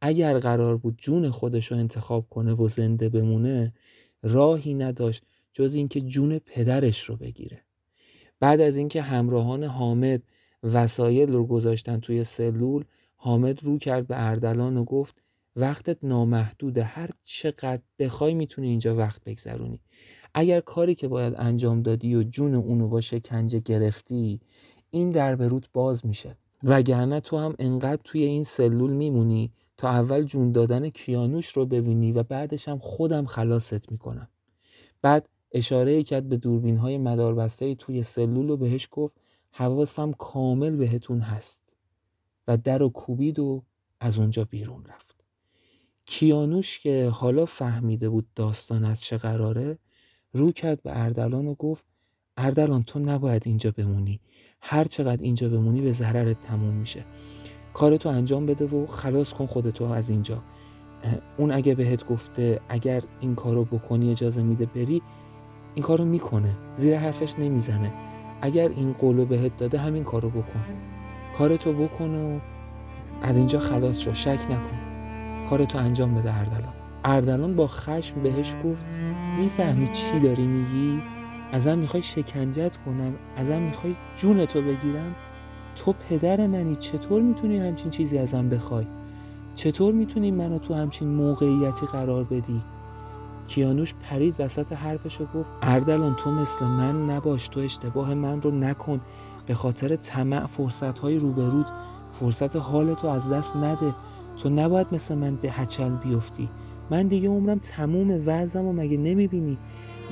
اگر قرار بود جون خودش رو انتخاب کنه و زنده بمونه راهی نداشت جز اینکه جون پدرش رو بگیره. بعد از اینکه همراهان حامد وسایل رو گذاشتن توی سلول حامد رو کرد به اردلان و گفت وقتت نامحدوده هر چقدر بخوای می‌تونی اینجا وقت بگذرونی. اگر کاری که باید انجام دادی و جون اونو با شکنجه گرفتی این در روت باز میشه. وگرنه تو هم انقدر توی این سلول میمونی تا اول جون دادن کیانوش رو ببینی و بعدش هم خودم خلاصت می‌کنم. بعد اشاره کرد به دوربین های مداربسته توی سلول و بهش گفت حواسم کامل بهتون هست. و در و کوبید و از اونجا بیرون رفت. کیانوش که حالا فهمیده بود داستان از چه قراره رو کرد به اردلان و گفت اردلان تو نباید اینجا بمونی. هر چقدر اینجا بمونی به ضررت تموم میشه. کارتو انجام بده و خلاص کن خودتو از اینجا. اون اگه بهت گفته اگر این کارو بکنی اجازه میده بری این کارو می‌کنه. زیر حرفش نمی‌زنه. اگر این قولو بهت داده همین کارو بکن. کارتو بکن و از اینجا خلاص شو شک نکن. کارتو انجام بده اردلان. اردلان با خشم بهش گفت می‌فهمی چی داری میگی؟ ازم می‌خوای شکنجت کنم ازم می‌خوای جونتو بگیرم؟ تو پدر منی چطور می‌تونی همچین چیزی ازم بخوای؟ چطور می‌تونی منو تو همچین موقعیتی قرار بدی؟ کیانوش پرید وسط حرفش و گفت اردلان تو مثل من نباش تو اشتباه من رو نکن. به خاطر طمع فرصت های روبرود فرصت حالتو از دست نده. تو نباید مثل من به هچل بیفتی. من دیگه عمرم تموم وضعم و مگه نمی‌بینی؟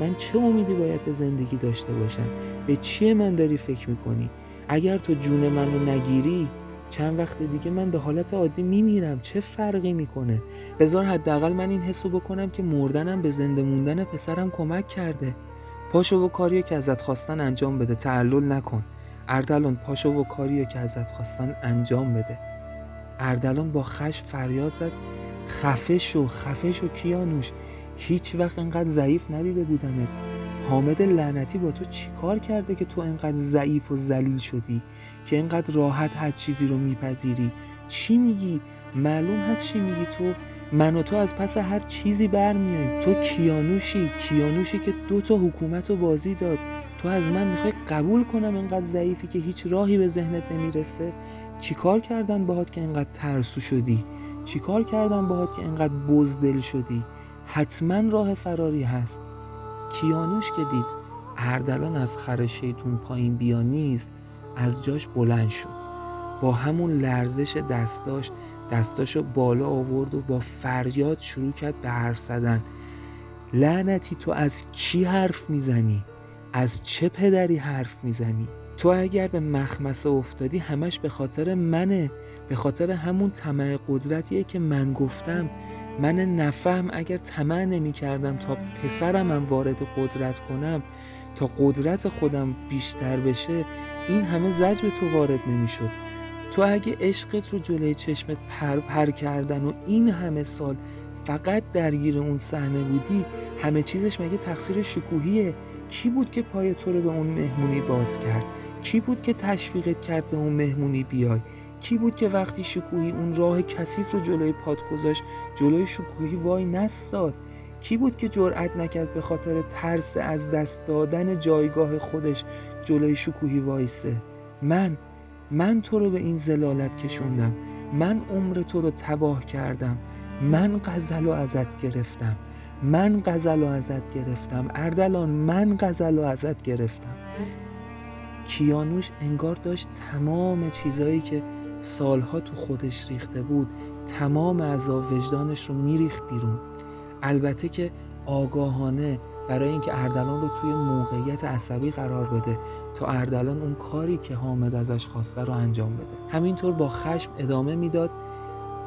من چه امیدی باید به زندگی داشته باشم؟ به چیه من داری فکر می‌کنی؟ اگر تو جون منو نگیری چند وقت دیگه من به حالت عادی میمیرم. چه فرقی می‌کنه؟ بذار حداقل من این حسو بکنم که مردنم به زنده موندن پسرم کمک کرده. پاشو و کاریو که ازت خواستن انجام بده تعلل نکن. اردلان پاشو و کاریو که ازت خواستن انجام بده. اردلان با خش فریاد زد. خفه شو خفه شو کیانوش هیچ وقت انقدر ضعیف ندیده بودمت. حامد لعنتی با تو چیکار کرده که تو انقدر ضعیف و ذلیل شدی؟ که انقدر راحت هر چیزی رو میپذیری؟ چی میگی؟ معلوم هست چی میگی تو؟ من و تو از پس هر چیزی برمیایم تو کیانوشی. کیانوشی که دو تا حکومت رو بازی داد. تو از من می‌خوای قبول کنم انقدر ضعیفی که هیچ راهی به ذهنت نمی‌رسه؟ چیکار کردن باهات که انقدر ترسو شدی؟ چیکار کردن باهات که انقدر بزدل شدی؟ حتما راه فراری هست. کیانوش که دید اردلان از خر شیطون پایین بیا نیست از جاش بلند شد. با همون لرزش دستاش دستاشو بالا آورد و با فریاد شروع کرد به حرف زدن. لعنتی تو از کی حرف می‌زنی؟ از چه پدری حرف می‌زنی؟ تو اگر به مخمسه افتادی همش به خاطر منه. به خاطر همون طمع قدرتیه که من گفتم. من نفهم اگر طمع نمی کردم تا پسرم من وارد قدرت کنم تا قدرت خودم بیشتر بشه این همه زج به تو وارد نمی شد تو اگه عشقت رو جلوی چشمت پر پر کردن و این همه سال فقط درگیر اون صحنه بودی همه چیزش مگه تقصیر شکوهیه؟ کی بود که پای تو رو به اون مهمونی باز کرد؟ کی بود که تشویقت کرد به اون مهمونی بیای؟ کی بود که وقتی شکوهی اون راه کثیف رو جلوی پات گذاشت جلوی شکوهی وای نستاد؟ کی بود که جرأت نکرد به خاطر ترس از دست دادن جایگاه خودش جلوی شکوهی وایسه؟ من من تو رو به این زلالت کشوندم. من عمر تو رو تباه کردم. من غزل و ازت گرفتم. من غزل و ازت گرفتم. اردلان من غزل و ازت گرفتم. کیانوش انگار داشت تمام چیزایی که سالها تو خودش ریخته بود تمام عذاب وجدانش رو میریخت بیرون. البته که آگاهانه برای اینکه اردلان رو توی موقعیت عصبی قرار بده تا اردلان اون کاری که حامد ازش خواسته رو انجام بده. همینطور با خشم ادامه می‌داد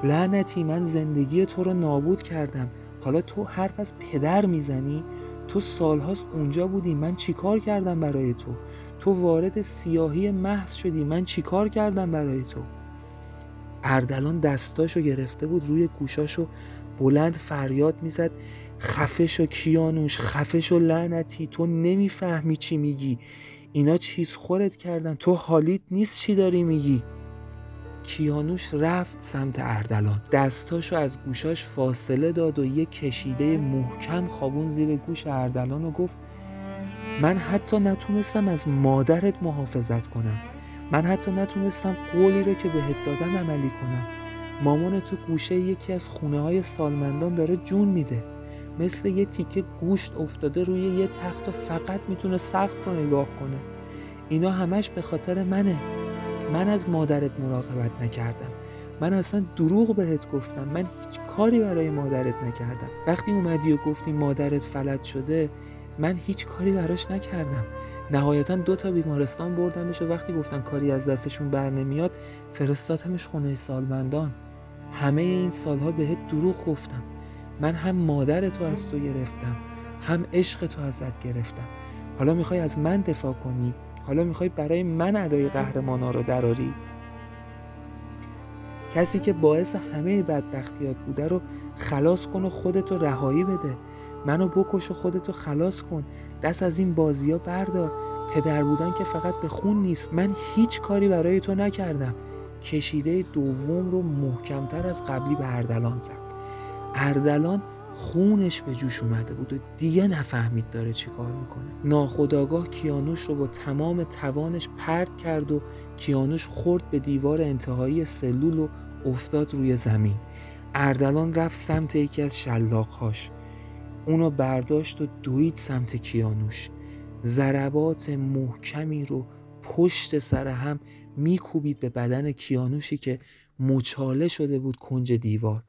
لعنتی من زندگی تو رو نابود کردم. حالا تو حرف از پدر می‌زنی؟ تو سالهاست اونجا بودی من چیکار کردم برای تو؟ تو وارد سیاهی محض شدی من چیکار کردم برای تو؟ اردلان دستاشو گرفته بود روی گوشاشو بلند فریاد می‌زد. خفش و کیانوش خفش و لعنتی تو نمی‌فهمی چی میگی. اینا چیز خورت کردن. تو حالیت نیست چی داری میگی. کیانوش رفت سمت اردلان. دستاشو از گوشاش فاصله داد و یه کشیده محکم خوابون زیر گوش اردلان و گفت من حتی نتونستم از مادرت محافظت کنم. من حتی نتونستم قولی رو که بهت دادم عملی کنم. مامان تو گوشه یکی از خونه های سالمندان داره جون میده. مثل یه تیکه گوشت افتاده روی یه تخت و فقط می‌تونه سقف رو نگاه کنه. اینا همش به خاطر منه. من از مادرت مراقبت نکردم. من اصلا دروغ بهت گفتم. من هیچ کاری برای مادرت نکردم. وقتی اومدی و گفتی مادرت فلج شده من هیچ کاری براش نکردم. نهایتا دو تا بیمارستان بردمش و وقتی گفتن کاری از دستشون بر نمیاد فرستادمش خونه سالمندان. همه این سالها بهت دروغ گفتم. من هم مادر تو از تو گرفتم هم عشق تو ازت گرفتم. حالا می‌خوای از من دفاع کنی؟ حالا می‌خوای برای من ادای قهرمانا رو دراری؟ کسی که باعث همه بدبختیات بوده رو خلاص کن و خودتو رهایی بده. منو بکش و خودتو خلاص کن. دست از این بازی ها بردار. پدر بودن که فقط به خون نیست. من هیچ کاری برای تو نکردم. کشیده دوم رو محکمتر از قبلی به اردلان زد. اردلان خونش به جوش اومده بود و دیگه نفهمید داره چی کار می‌کنه. ناخداگاه کیانوش رو با تمام توانش پرت کرد و کیانوش خورد به دیوار انتهایی سلول و افتاد روی زمین. اردلان رفت سمت یکی از شلاقهاش. اونو برداشت و دوید سمت کیانوش. ضربات محکمی رو پشت سر هم میکوبید به بدن کیانوشی که مچاله شده بود کنج دیوار.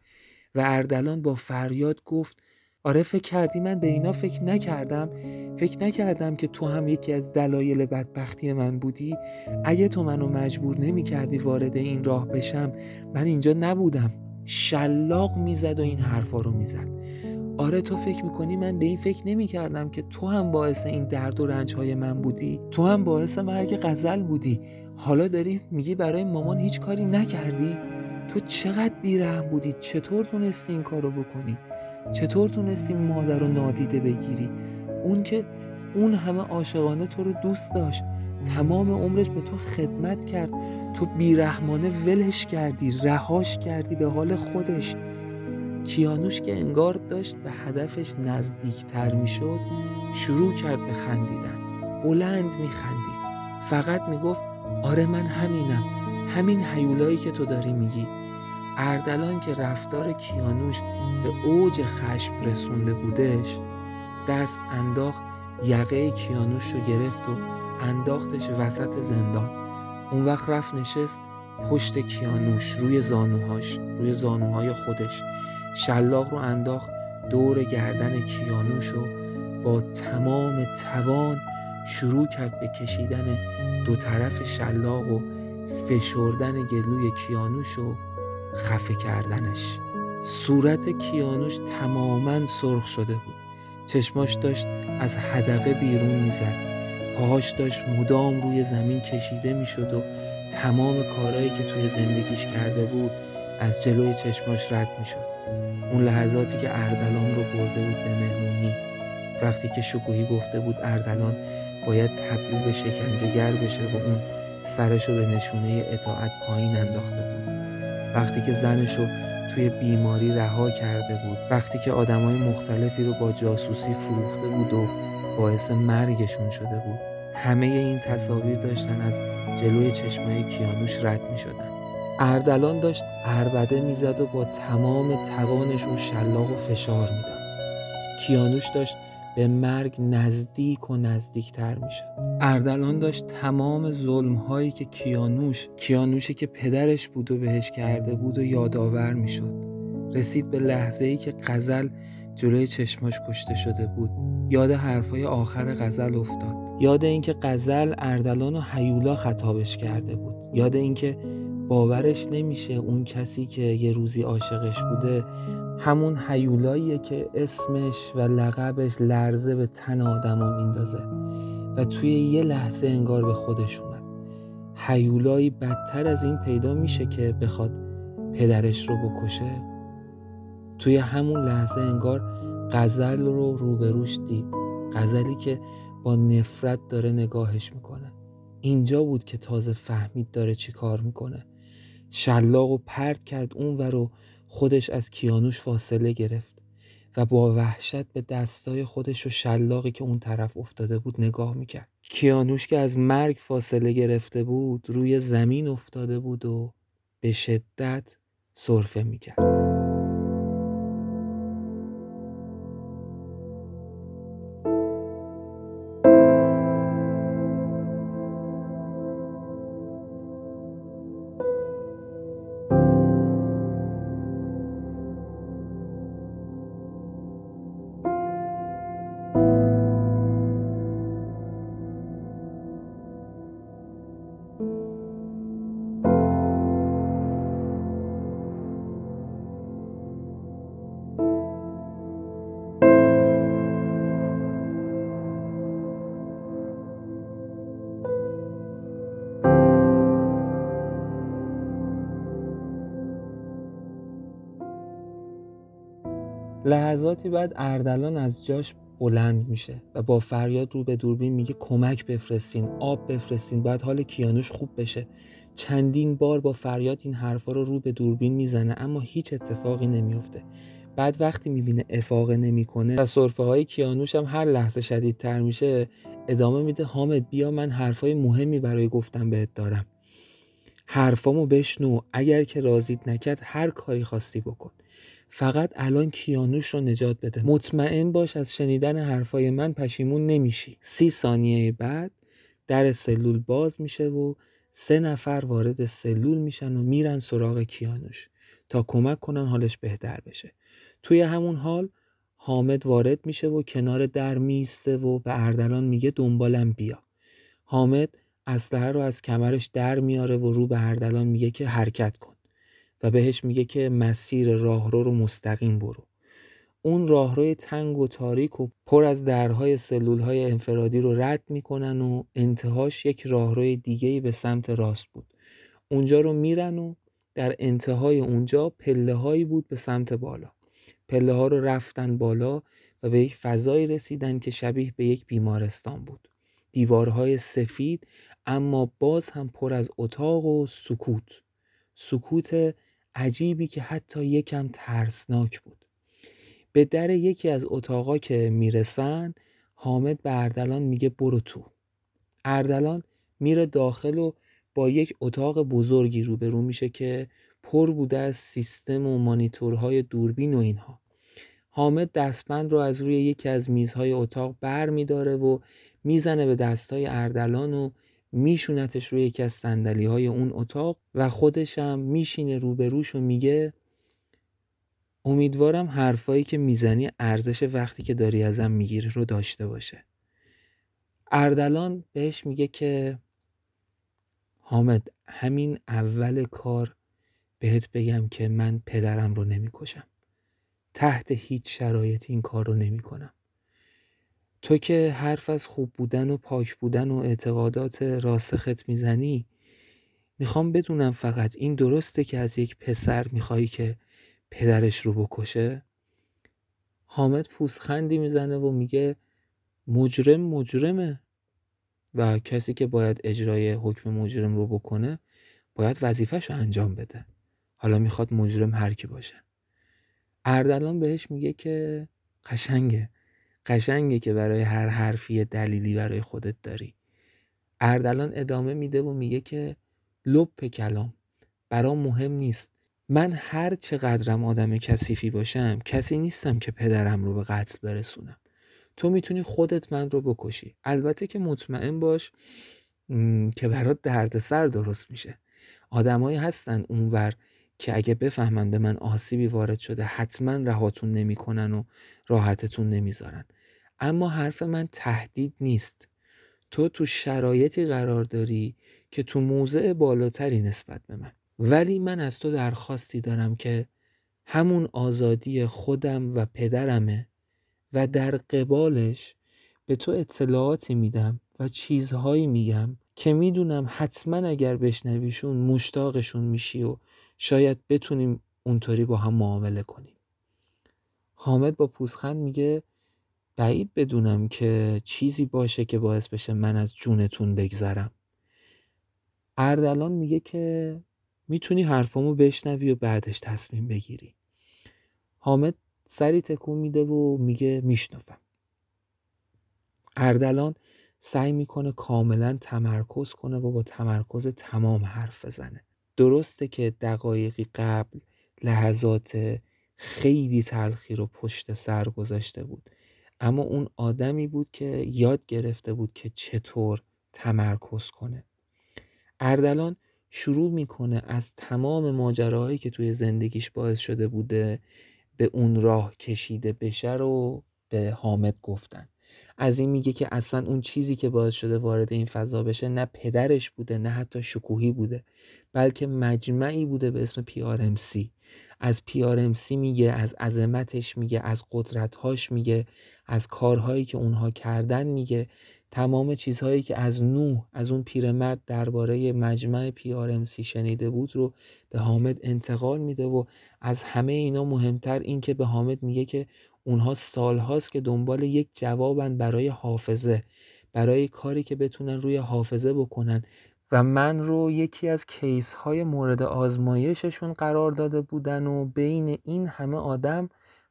و اردلان با فریاد گفت آره فکر کردی من به اینا فکر نکردم. فکر نکردم که تو هم یکی از دلایل بدبختی من بودی. اگه تو منو مجبور نمی کردی وارد این راه بشم من اینجا نبودم. شلاق می‌زد و این حرفا رو می‌زد. آره تو فکر می‌کنی من به این فکر نمی کردم که تو هم باعث این درد و رنج های من بودی؟ تو هم باعث مرگ غزل بودی. حالا داری میگی برای مامان هیچ کاری نکردی؟ تو چقدر بیرحم بودی؟ چطور تونستی این کارو بکنی؟ چطور تونستی مادر رو نادیده بگیری؟ اون که اون همه عاشقانه تو رو دوست داشت. تمام عمرش به تو خدمت کرد. تو بیرحمانه ولش کردی رهاش کردی به حال خودش. کیانوش که انگار داشت به هدفش نزدیکتر می‌شد شروع کرد به خندیدن. بلند میخندید. فقط می‌گفت آره من همینم. همین حیولایی که تو داری میگی. اردلان که رفتار کیانوش به اوج خشم رسونده بودش دست انداخت یقه کیانوش رو گرفت و انداختش وسط زندان. اون وقت رفت نشست پشت کیانوش روی زانوهاش روی زانوهای خودش. شلاق رو انداخت دور گردن کیانوش و با تمام توان شروع کرد به کشیدن دو طرف شلاق و فشردن گلوی کیانوش و خفه کردنش. صورت کیانوش تماما سرخ شده بود. چشماش داشت از حدقه بیرون می‌زد. پاهاش داشت مدام روی زمین کشیده می‌شد و تمام کارهایی که توی زندگیش کرده بود از جلوی چشماش رد می‌شد. اون لحظاتی که اردلان رو برده بود به مهمونی وقتی که شکوهی گفته بود اردلان باید تبدیل به شکنجهگر بشه و اون سرش رو به نشونه اطاعت پایین انداخته بود. وقتی که زنش رو توی بیماری رها کرده بود وقتی که آدمای مختلفی رو با جاسوسی فروخته بود و باعث مرگشون شده بود همه این تصاویر داشتن از جلوی چشمای کیانوش رد می شدن اردلان داشت عربده می‌زد و با تمام توانش اون شلاق و فشار می‌داد. کیانوش داشت به مرگ نزدیک و نزدیکتر می‌شد اردلان داشت تمام ظلم هایی که کیانوش کیانوشی که پدرش بود و بهش کرده بود و یادآور می‌شد. رسید به لحظه ای که غزل جلوی چشماش کشته شده بود. یاد حرفای آخر غزل افتاد. یاد اینکه غزل اردلان و حیولا خطابش کرده بود. یاد اینکه باورش نمیشه اون کسی که یه روزی عاشقش بوده همون حیولاییه که اسمش و لقبش لرزه به تن آدم میندازه. و توی یه لحظه انگار به خودش اومد. حیولایی بدتر از این پیدا میشه که بخواد پدرش رو بکشه. توی همون لحظه انگار غزل رو روبروش دید. غزلی که با نفرت داره نگاهش می‌کنه. اینجا بود که تازه فهمید داره چی کار می‌کنه. شلاق و پرد کرد اون و رو خودش از کیانوش فاصله گرفت و با وحشت به دستای خودش و شلاقی که اون طرف افتاده بود نگاه می‌کرد. کیانوش که از مرگ فاصله گرفته بود روی زمین افتاده بود و به شدت صرفه می‌کرد. لحظاتی بعد اردلان از جاش بلند میشه و با فریاد رو به دوربین میگه کمک بفرستین آب بفرستین. باید حال کیانوش خوب بشه. چندین بار با فریاد این حرفا رو رو به دوربین می‌زنه اما هیچ اتفاقی نمیفته. بعد وقتی می‌بینه افاقه نمی‌کنه و صرفه های کیانوش هم هر لحظه شدیدتر میشه ادامه میده حامد بیا من حرفای مهمی برای گفتن بهت دارم. حرفامو بشنو اگر که رازید نکرد هر کاری خواستی بکن. فقط الان کیانوش رو نجات بده. مطمئن باش از شنیدن حرفای من پشیمون نمیشی. سی ثانیه بعد در سلول باز میشه و سه نفر وارد سلول میشن و میرن سراغ کیانوش تا کمک کنن حالش بهتر بشه. توی همون حال حامد وارد میشه و کنار در میسته و به اردلان میگه دنبالم بیا. حامد اسلحه رو از کمرش در میاره و رو به اردلان میگه که حرکت کن. و بهش میگه که مسیر راهرو رو مستقیم برو. اون راهروی تنگ و تاریک و پر از درهای سلول های انفرادی رو رد می‌کنن و انتهاش یک راهروی دیگه به سمت راست بود. اونجا رو میرن و در انتهای اونجا پله هایی بود به سمت بالا. پله ها رو رفتن بالا و به یک فضایی رسیدن که شبیه به یک بیمارستان بود. دیوارهای سفید اما باز هم پر از اتاق و سکوت. سکوت عجیبی که حتی یکم ترسناک بود. به در یکی از اتاقا که می‌رسن حامد به اردلان میگه برو تو. اردلان میره داخل و با یک اتاق بزرگی روبرو میشه که پر بوده از سیستم و مانیتورهای دوربین و اینها. حامد دستبند رو از روی یکی از میزهای اتاق بر میداره و می‌زنه به دستای اردلان و میشونتش روی یکی از سندلی های اون اتاق و خودشم میشینه روبروش و میگه امیدوارم حرفایی که می‌زنی ارزش وقتی که داری ازم می‌گیری رو داشته باشه. اردلان بهش میگه که حامد همین اول کار بهت بگم که من پدرم رو نمی‌کشم. تحت هیچ شرایطی این کار رو نمی‌کنم. تو که حرف از خوب بودن و پاک بودن و اعتقادات راسخت می‌زنی می‌خوام بدونم فقط این درسته که از یک پسر میخوایی که پدرش رو بکشه؟ حامد پوسخندی می‌زنه و میگه مجرم مجرمه. و کسی که باید اجرای حکم مجرم رو بکنه باید وظیفهش رو انجام بده. حالا می‌خواد مجرم هر کی باشه. اردلان بهش میگه که قشنگه. قشنگه که برای هر حرفی دلیلی برای خودت داری. اردلان ادامه میده و میگه که لپ کلام برام مهم نیست. من هر چقدرم آدم کثیفی باشم کسی نیستم که پدرم رو به قتل برسونم. تو می‌تونی خودت من رو بکشی. البته که مطمئن باش که برات دردسر درست میشه. آدمایی هستن اونور که اگه بفهمن به من آسیبی وارد شده حتما رهاتون نمی‌کنن و راحتتون نمی‌ذارن. اما حرف من تهدید نیست. تو تو شرایطی قرار داری که تو موضع بالاتری نسبت به من. ولی من از تو درخواستی دارم که همون آزادی خودم و پدرمه و در قبالش به تو اطلاعاتی میدم و چیزهایی میگم که می‌دونم حتما اگر بشنویشون مشتاقشون میشی و شاید بتونیم اونطوری با هم معامله کنیم. حامد با پوزخند میگه بعید بدونم که چیزی باشه که باعث بشه من از جونتون بگذرم. اردلان میگه که می‌تونی حرفامو بشنوی و بعدش تصمیم بگیری. حامد سری تکون میده و میگه میشنفم اردلان سعی می‌کنه کاملا تمرکز کنه و با تمرکز تمام حرف بزنه. درسته که دقایقی قبل لحظات خیلی تلخی رو پشت سر گذاشته بود. اما اون آدمی بود که یاد گرفته بود که چطور تمرکز کنه. اردلان شروع می‌کنه از تمام ماجراهایی که توی زندگیش باعث شده بوده به اون راه کشیده بشه رو به حامد گفتن. از این میگه که اصلا اون چیزی که باعث شده وارد این فضا بشه نه پدرش بوده نه حتی شکوهی بوده بلکه مجمعی بوده به اسم PRMC از PRMC میگه از عظمتش میگه از قدرتهاش میگه از کارهایی که اونها کردن میگه. تمام چیزهایی که از نوح از اون پیرمرد درباره مجمع پیارمسی شنیده بود رو به حامد انتقال میده و از همه اینا مهمتر این که به حامد میگه که اونها سالهاست که دنبال یک جوابن برای حافظه برای کاری که بتونن روی حافظه بکنن. و من رو یکی از کیس های مورد آزمایششون قرار داده بودن و بین این همه آدم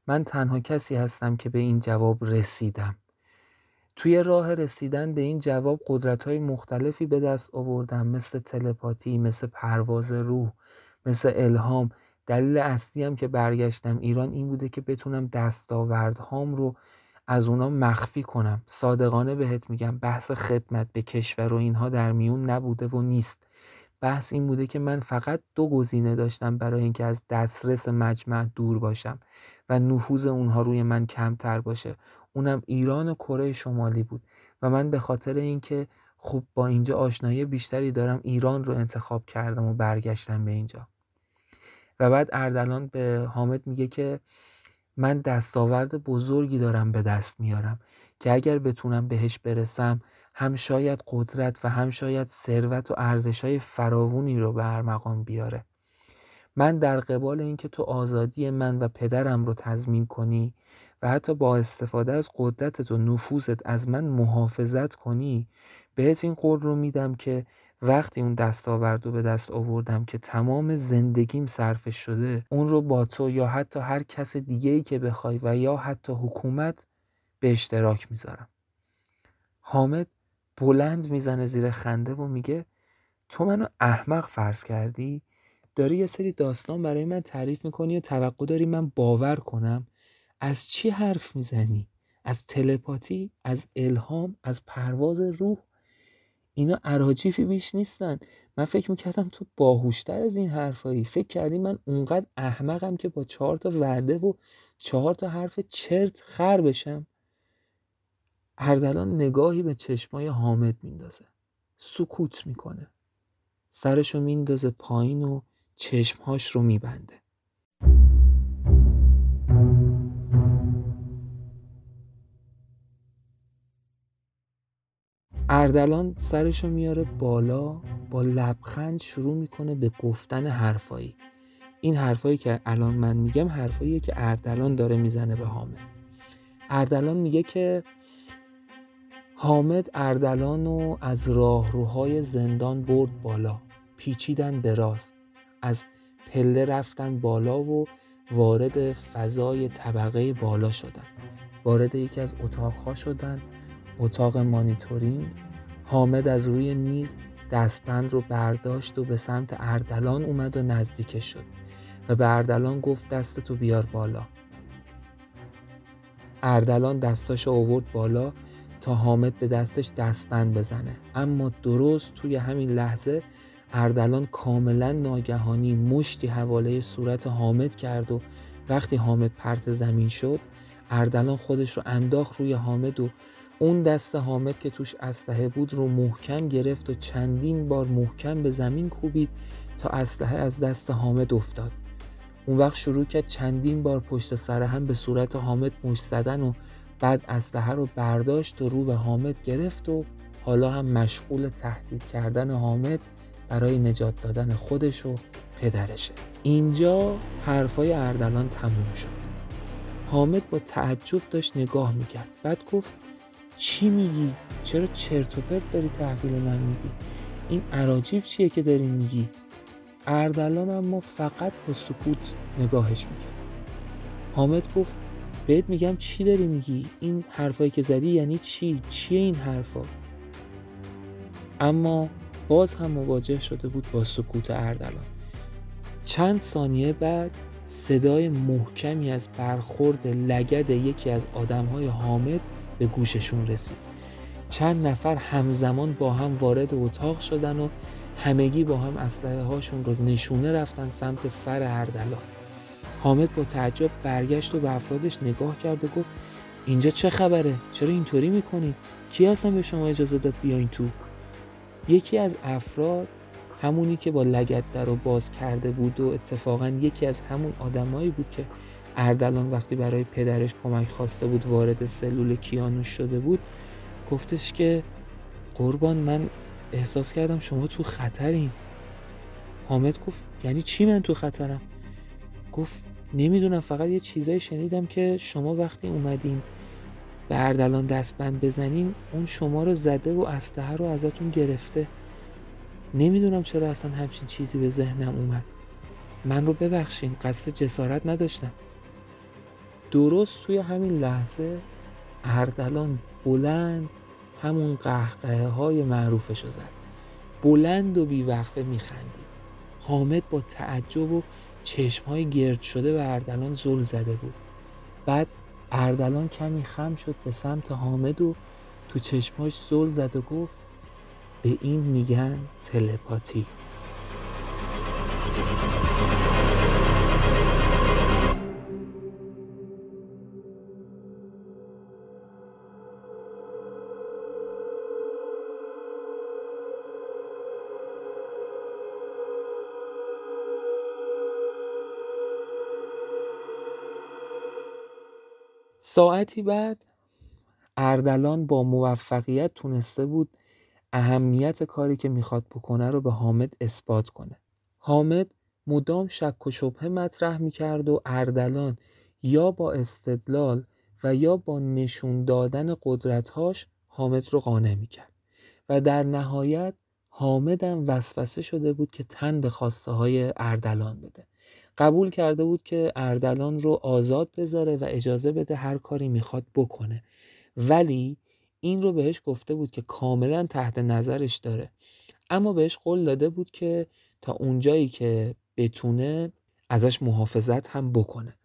من تنها کسی هستم که به این جواب رسیدم. توی راه رسیدن به این جواب قدرت های مختلفی به دست آوردم مثل تلپاتی مثل پرواز روح مثل الهام. دلیل اصلی هم که برگشتم ایران این بوده که بتونم دستاوردهام رو از اونا مخفی کنم. صادقانه بهت میگم بحث خدمت به کشور و اینها در میون نبوده و نیست. بحث این بوده که من فقط دو گزینه داشتم برای اینکه از دسترس مجمع دور باشم و نفوذ اونها روی من کمتر باشه. اونم ایران و کره شمالی بود و من به خاطر اینکه خوب با اینجا آشنایی بیشتری دارم ایران رو انتخاب کردم و برگشتم به اینجا. و بعد اردلان به حامد میگه که من دستاورد بزرگی دارم به دست میارم که اگر بتونم بهش برسم هم شاید قدرت و هم شاید ثروت و ارزشهای فراوونی رو به هر مقام بیاره. من در قبال اینکه تو آزادی من و پدرم رو تضمین کنی و حتی با استفاده از قدرتت و نفوذت از من محافظت کنی بهت این قول رو میدم که وقتی اون دستاورد رو به دست آوردم که تمام زندگیم صرفش شده اون رو با تو یا حتی هر کس دیگه ای که بخوای و یا حتی حکومت به اشتراک می‌ذارم. حامد بلند می‌زنه زیر خنده و میگه تو منو احمق فرض کردی؟ داری یه سری داستان برای من تعریف می‌کنی و توقع داری من باور کنم؟ از چی حرف می‌زنی؟ از تلپاتی؟ از الهام؟ از پرواز روح؟ اینا عراجیفی بیش نیستن. من فکر می‌کردم تو باهوشتر از این حرفایی. فکر کردی من اونقدر احمقم که با چهار تا وعده و چهار تا حرف چرت خر بشم. اردلان نگاهی به چشمای حامد میندازه. سکوت می‌کنه. سرشو میندازه پایین و چشمهاش رو میبنده. اردلان سرشو میاره بالا با لبخند شروع می‌کنه به گفتن حرفایی. این حرفایی که الان من میگم حرفاییه که اردلان داره می‌زنه به حامد. اردلان میگه که حامد اردلان رو از راهروهای زندان برد بالا پیچیدن به راست. از پله رفتن بالا و وارد فضای طبقه بالا شدن. وارد یکی از اتاقها شدن. اتاق مانیتورینگ. حامد از روی میز دستبند رو برداشت و به سمت اردلان اومد و نزدیکش شد و به اردلان گفت دستتو بیار بالا. اردلان دستاشو آورد بالا تا حامد به دستش دستبند بزنه. اما درست توی همین لحظه اردلان کاملا ناگهانی مشتی حواله صورت حامد کرد و وقتی حامد پرت زمین شد اردلان خودش رو انداخت روی حامد و اون دست حامد که توش اسلحه بود رو محکم گرفت و چندین بار محکم به زمین کوبید تا اسلحه از دست حامد افتاد. اون وقت شروع کرد چندین بار پشت سر هم به صورت حامد مش زدن و بعد اسلحه رو برداشت و رو به حامد گرفت و حالا هم مشغول تهدید کردن حامد برای نجات دادن خودش و پدرشه. اینجا حرفای اردلان تموم شد. حامد با تعجب داشت نگاه می‌کرد. بعد گفت چی میگی؟ چرا چرت و پرت داری تحویل من میدی؟ این عراجیف چیه که داری میگی؟ اردلان اما فقط با سکوت نگاهش می‌کرد حامد گفت بهت میگم چی داری میگی؟ این حرفایی که زدی یعنی چی؟ چیه این حرفا؟ اما باز هم مواجه شده بود با سکوت اردلان چند ثانیه بعد صدای محکمی از برخورد لگد یکی از آدمهای حامد به گوششون رسید چند نفر همزمان با هم وارد اتاق شدن و همگی با هم اسلحه هاشون رو نشونه رفتن سمت سر اردلان حامد با تعجب برگشت و به افرادش نگاه کرد و گفت اینجا چه خبره؟ چرا اینطوری می‌کنید؟ کی هستن به شما اجازه داد بیاین تو؟ یکی از افراد همونی که با لگت در رو باز کرده بود و اتفاقا یکی از همون آدمایی بود که اردلان وقتی برای پدرش کمک خواسته بود وارد سلول کیانوش شده بود گفتش که قربان من احساس کردم شما تو خطرین. حامد گفت یعنی چی من تو خطرم؟ گفت نمی‌دونم فقط یه چیزایی شنیدم که شما وقتی اومدین به اردلان دستبند بزنیم اون شما رو زده و اسلحه رو ازتون گرفته. نمی‌دونم چرا اصلا همچین چیزی به ذهنم اومد. من رو ببخشین قصد جسارت نداشتم. درست توی همین لحظه اردلان بلند همون قهقه های معروفش زد. بلند و بیوقفه میخندید. حامد با تعجب و چشم های گرد شده به اردلان زل زده بود. بعد اردلان کمی خم شد به سمت حامد و تو چشماش زل زد و گفت به این میگن تلپاتی. ساعتی بعد اردلان با موفقیت تونسته بود اهمیت کاری که می‌خواد بکنه رو به حامد اثبات کنه. حامد مدام شک و شبهه مطرح می‌کرد و اردلان یا با استدلال و یا با نشون دادن قدرتهاش حامد رو قانع می‌کرد و در نهایت حامدم وسوسه شده بود که تن به خواسته های اردلان بده. قبول کرده بود که اردلان رو آزاد بذاره و اجازه بده هر کاری می‌خواد بکنه. ولی این رو بهش گفته بود که کاملا تحت نظرش داره. اما بهش قول داده بود که تا اونجایی که بتونه ازش محافظت هم بکنه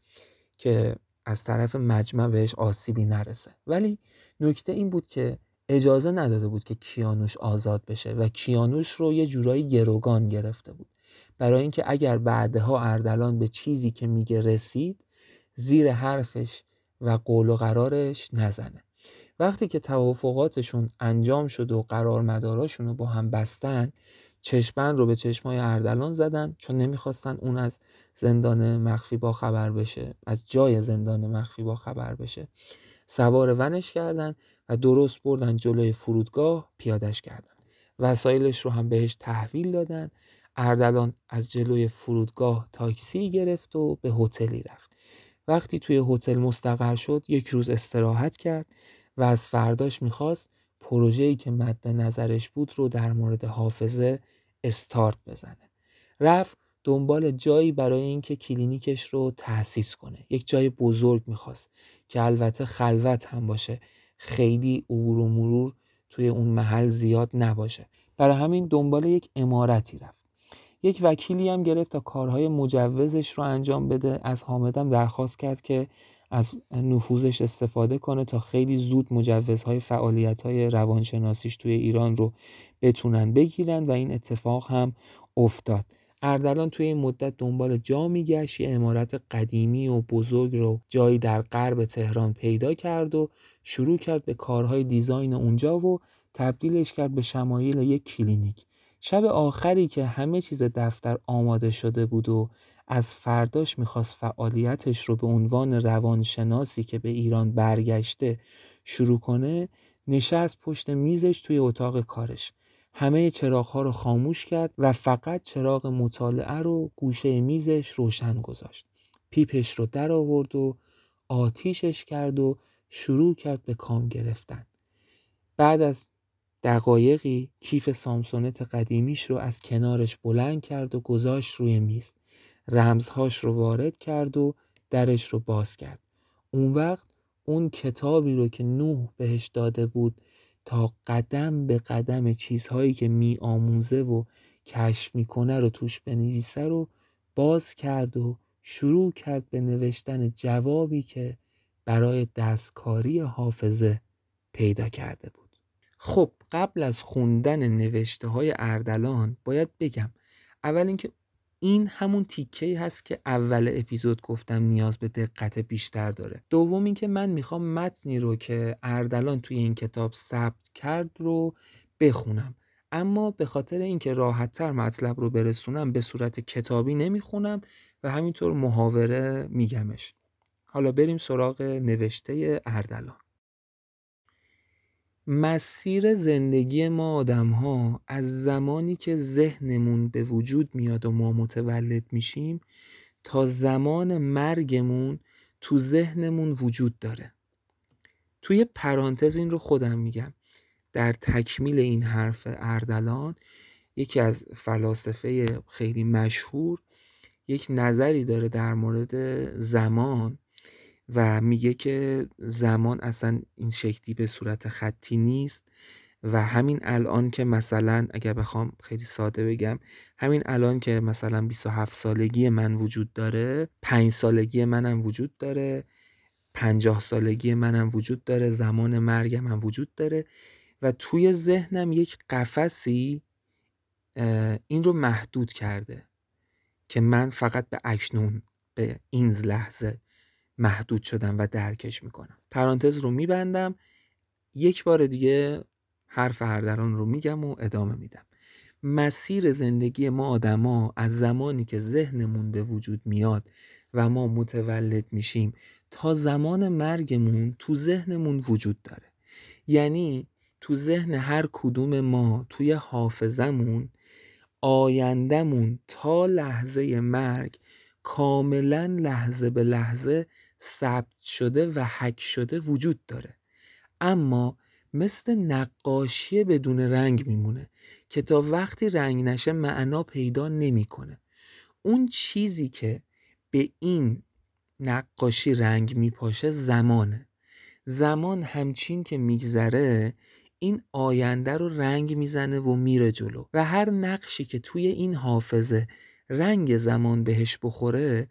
که از طرف مجمع بهش آسیبی نرسه. ولی نکته این بود که اجازه نداده بود که کیانوش آزاد بشه و کیانوش رو یه جورایی گروگان گرفته بود. برای اینکه اگر بعدها اردلان به چیزی که میگه رسید زیر حرفش و قول و قرارش نزنه. وقتی که توافقاتشون انجام شد و قرار رو با هم بستن چشمن رو به چشمای اردلان زدن چون نمی‌خواستن اون از زندان مخفی با خبر بشه از جای زندان مخفی با خبر بشه. سوار ونش کردن و درست بردن جلوی فرودگاه پیادش کردن. وسایلش رو هم بهش تحویل دادن اردلان از جلوی فرودگاه تاکسی گرفت و به هتلی رفت. وقتی توی هتل مستقر شد یک روز استراحت کرد و از فرداش می‌خواست پروژه‌ای که مد نظرش بود رو در مورد حافظه استارت بزنه. رفت دنبال جایی برای اینکه کلینیکش رو تأسیس کنه. یک جای بزرگ می‌خواست که البته خلوت هم باشه. خیلی عبور و مرور توی اون محل زیاد نباشه. برای همین دنبال یک امارتی رفت. یک وکیلی هم گرفت تا کارهای مجوزش رو انجام بده. از حامدم درخواست کرد که از نفوذش استفاده کنه تا خیلی زود مجوزهای فعالیت‌های روانشناسیش توی ایران رو بتونن بگیرن و این اتفاق هم افتاد. اردلان توی این مدت دنبال جا میگشت یه امارت قدیمی و بزرگ رو جایی در غرب تهران پیدا کرد و شروع کرد به کارهای دیزاین اونجا و تبدیلش کرد به شمایل یک کلینیک. شب آخری که همه چیز دفتر آماده شده بود و از فرداش می‌خواست فعالیتش رو به عنوان روانشناسی که به ایران برگشته شروع کنه نشست پشت میزش توی اتاق کارش. همه چراغها رو خاموش کرد و فقط چراغ مطالعه رو گوشه میزش روشن گذاشت. پیپش رو در آورد و آتیشش کرد و شروع کرد به کام گرفتن. بعد از دقایقی کیف سامسونت قدیمیش رو از کنارش بلند کرد و گذاشت روی میز. رمزهاش رو وارد کرد و درش رو باز کرد. اون وقت اون کتابی رو که نوح بهش داده بود تا قدم به قدم چیزهایی که می آموزه و کشف می‌کنه رو توش بنویسه رو باز کرد و شروع کرد به نوشتن جوابی که برای دستکاری حافظه پیدا کرده بود. خب قبل از خوندن نوشته های اردلان باید بگم اول اینکه این همون تیکه هست که اول اپیزود گفتم نیاز به دقت بیشتر داره. دوم اینکه من می‌خوام متنی رو که اردلان توی این کتاب ثبت کرد رو بخونم. اما به خاطر اینکه راحتتر مطلب رو برسونم به صورت کتابی نمی‌خونم و همینطور محاوره میگمش. حالا بریم سراغ نوشته اردلان. مسیر زندگی ما آدم ها از زمانی که ذهنمون به وجود میاد و ما متولد میشیم تا زمان مرگمون تو ذهنمون وجود داره. توی پرانتز این رو خودم میگم. در تکمیل این حرف اردلان یکی از فلاسفه خیلی مشهور یک نظری داره در مورد زمان. و میگه که زمان اصلا این شکلی به صورت خطی نیست و همین الان که مثلا اگر بخوام خیلی ساده بگم همین الان که مثلا 27 سالگی من وجود داره 5 سالگی منم وجود داره 50 سالگی منم وجود داره زمان مرگ من وجود داره و توی ذهنم یک قفسی این رو محدود کرده که من فقط به اکنون به این لحظه محدود شدم و درکش می‌کنم. پرانتز رو میبندم. یک بار دیگه حرف هردران رو میگم و ادامه میدم. مسیر زندگی ما آدما از زمانی که ذهنمون به وجود میاد و ما متولد میشیم تا زمان مرگمون تو ذهنمون وجود داره. یعنی تو ذهن هر کدوم ما توی حافظمون آیندهمون تا لحظه مرگ کاملا لحظه به لحظه ثبت شده و حک شده وجود داره. اما مثل نقاشی بدون رنگ میمونه که تا وقتی رنگ نشه معنا پیدا نمی‌کنه. اون چیزی که به این نقاشی رنگ میپاشه زمانه. زمان همچین که میگذره این آینده رو رنگ می‌زنه و میره جلو. و هر نقشی که توی این حافظه رنگ زمان بهش بخوره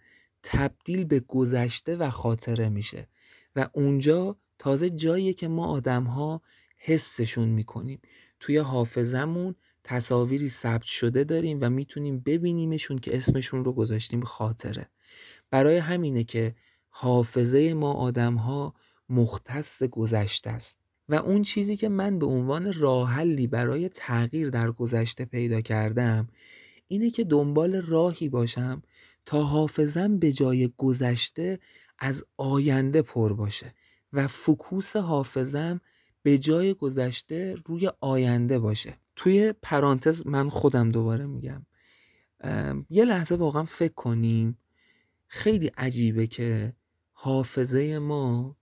تبدیل به گذشته و خاطره میشه و اونجا تازه جاییه که ما آدم ها حسشون می‌کنیم. توی حافظمون تصاویری ثبت شده داریم و می‌تونیم ببینیمشون که اسمشون رو گذاشتیم خاطره. برای همینه که حافظه ما آدم ها مختص گذشته است. و اون چیزی که من به عنوان راحلی برای تغییر در گذشته پیدا کردم اینه که دنبال راهی باشم تا حافظم به جای گذشته از آینده پر باشه و فکوس حافظم به جای گذشته روی آینده باشه. توی پرانتز من خودم دوباره میگم. یه لحظه واقعا فکر کنیم. خیلی عجیبه که حافظه ما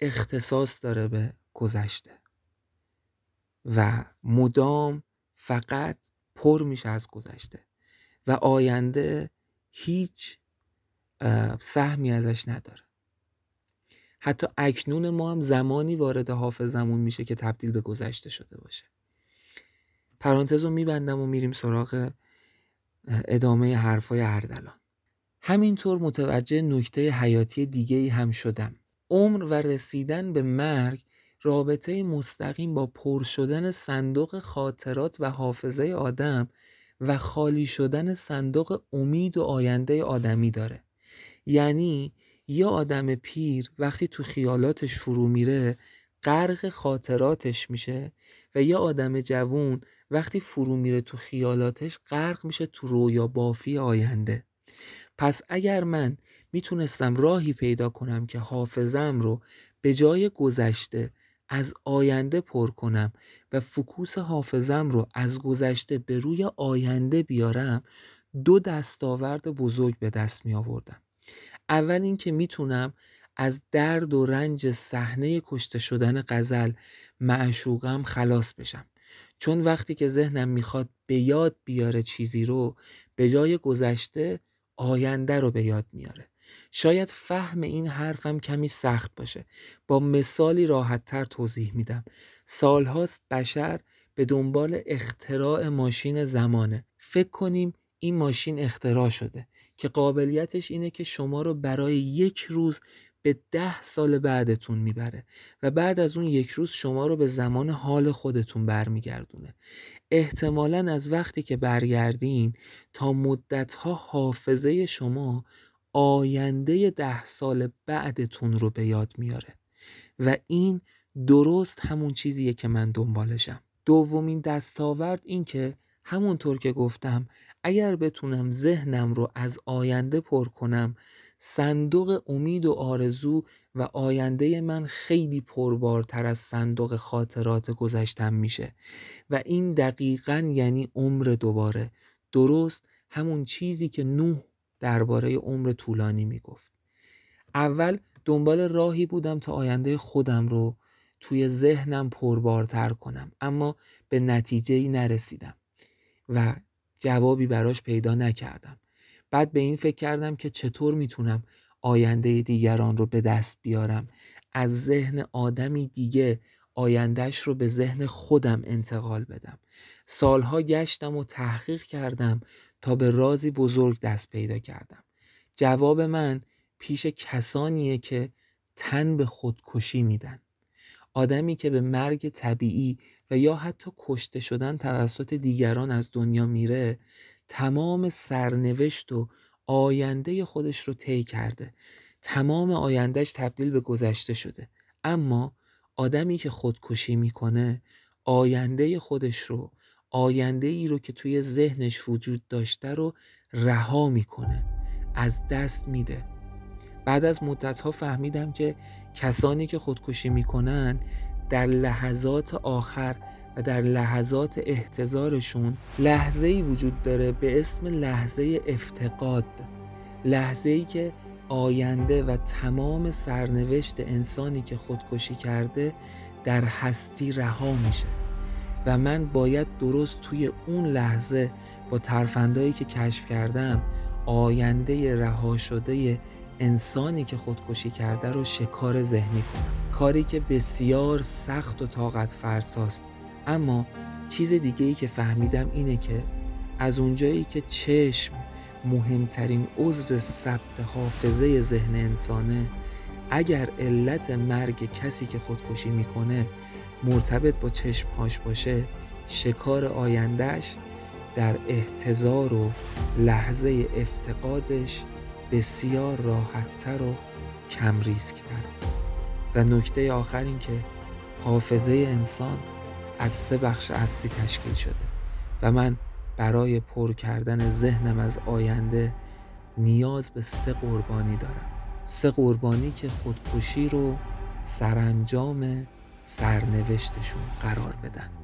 اختصاص داره به گذشته و مدام فقط پر میشه از گذشته. و آینده هیچ سهمی ازش نداره. حتی اکنون ما هم زمانی وارد حافظمون میشه که تبدیل به گذشته شده باشه. پرانتز رو میبندم و میریم سراغ ادامه حرفای اردلان. همینطور متوجه نکته حیاتی دیگه ای هم شدم. عمر و رسیدن به مرگ رابطه مستقیم با پر شدن صندوق خاطرات و حافظه آدم و خالی شدن صندوق امید و آینده آدمی داره. یعنی یه آدم پیر وقتی تو خیالاتش فرو میره غرق خاطراتش میشه و یه آدم جوون وقتی فرو میره تو خیالاتش غرق میشه تو رویا بافی آینده. پس اگر من می‌تونستم راهی پیدا کنم که حافظم رو به جای گذشته از آینده پر کنم و فکوس حافظم رو از گذشته به روی آینده بیارم دو دستاورد بزرگ به دست می آوردم. اول اینکه می‌تونم از درد و رنج صحنه کشته شدن غزل معشوقم خلاص بشم. چون وقتی که ذهنم می‌خواد به یاد بیاره چیزی رو به جای گذشته آینده رو به یاد میاره. شاید فهم این حرفم کمی سخت باشه. با مثالی راحتتر توضیح میدم. سالهاست بشر به دنبال اختراع ماشین زمانه. فکر کنیم این ماشین اختراع شده که قابلیتش اینه که شما رو برای یک روز به ده سال بعدتون می‌بره و بعد از اون یک روز شما رو به زمان حال خودتون برمیگردونه. احتمالا از وقتی که برگردین تا مدتها حافظه شما آینده ده سال بعدتون رو به یاد میاره. و این درست همون چیزیه که من دنبالشم. دومین دستاورد این که همونطور که گفتم اگر بتونم ذهنم رو از آینده پر کنم صندوق امید و آرزو و آینده من خیلی پربارتر از صندوق خاطرات گذشتم میشه. و این دقیقا یعنی عمر دوباره. درست همون چیزی که نوح درباره عمر طولانی می‌گفت. اول دنبال راهی بودم تا آینده خودم رو توی ذهنم پربارتر کنم اما به نتیجه ای نرسیدم و جوابی براش پیدا نکردم. بعد به این فکر کردم که چطور می‌تونم آینده دیگران رو به دست بیارم. از ذهن آدمی دیگه آیندهش رو به ذهن خودم انتقال بدم. سالها گشتم و تحقیق کردم تا به رازی بزرگ دست پیدا کردم. جواب من پیش کسانیه که تن به خودکشی میدن. آدمی که به مرگ طبیعی و یا حتی کشته شدن توسط دیگران از دنیا میره تمام سرنوشت و آینده خودش رو طی کرده. تمام آیندهش تبدیل به گذشته شده. اما آدمی که خودکشی می‌کنه آینده خودش رو آینده ای رو که توی ذهنش وجود داشته رو رها می‌کنه از دست میده. بعد از مدت ها فهمیدم که کسانی که خودکشی می‌کنن در لحظات آخر و در لحظات احتضارشون لحظه ای وجود داره به اسم لحظه افتقاد. لحظه ای که آینده و تمام سرنوشت انسانی که خودکشی کرده در هستی رها میشه. و من باید درست توی اون لحظه با ترفندایی که کشف کردم آینده رها شده انسانی که خودکشی کرده رو شکار ذهنی کنم. کاری که بسیار سخت و طاقت فرساست. اما چیز دیگه ای که فهمیدم اینه که از اونجایی که چشم مهمترین عضو ثبت حافظه ذهن انسانه اگر علت مرگ کسی که خودکشی می‌کنه مرتبط با چشمهاش باشه شکار آیندهش در احتضار و لحظه افتقادش بسیار راحتتر و کم ریسکتر و نکته آخر این که حافظه انسان از سه بخش اصلی تشکیل شده و من برای پر کردن ذهنم از آینده نیاز به سه قربانی دارم. سه قربانی که خودکشی رو سرانجام سرنوشتشون قرار بدن.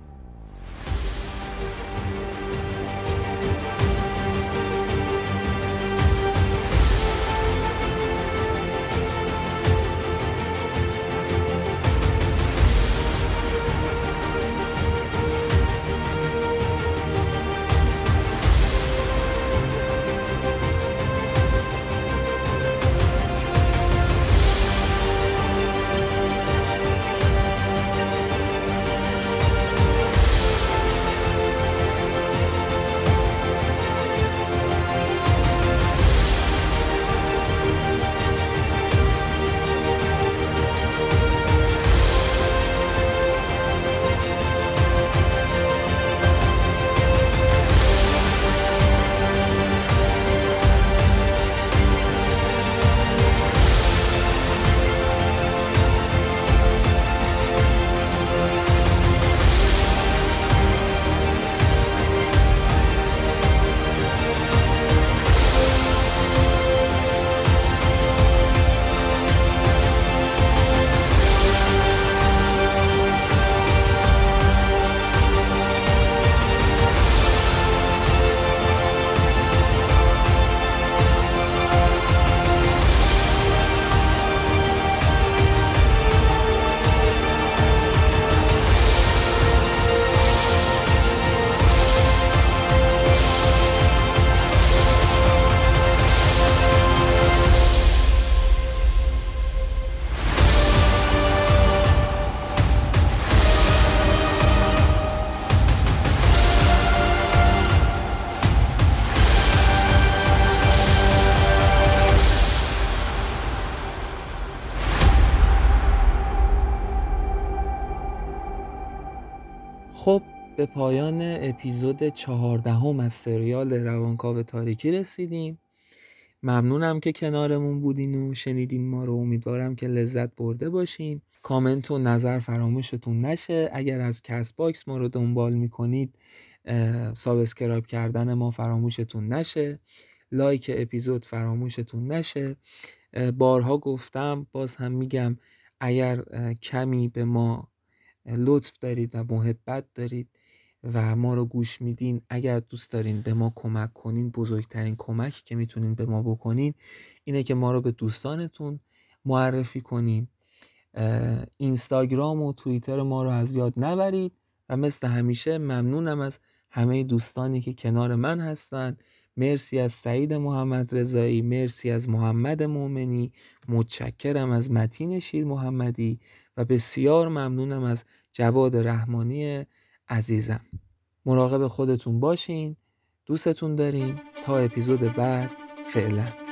به پایان اپیزود چهاردهم از سریال روانکاو تاریکی رسیدیم. ممنونم که کنارمون بودین و شنیدین ما رو. امیدوارم که لذت برده باشین. کامنت و نظر فراموشتون نشه. اگر از Castbox ما رو دنبال می‌کنید subscribe کردن ما فراموشتون نشه. لایک اپیزود فراموشتون نشه. بارها گفتم باز هم میگم اگر کمی به ما لطف دارید و محبت دارید و ما رو گوش میدین. اگر دوست دارین به ما کمک کنین بزرگترین کمکی که می‌تونین به ما بکنین اینه که ما رو به دوستانتون معرفی کنین. اینستاگرام و توییتر ما رو از یاد نبرید و مثل همیشه ممنونم از همه دوستانی که کنار من هستن. مرسی از سعید محمد رضایی مرسی از محمد مؤمنی متشکرم از متین شیر محمدی و بسیار ممنونم از جواد رحمانی عزیزم. مراقب خودتون باشین. دوستتون داریم تا اپیزود بعد فعلا.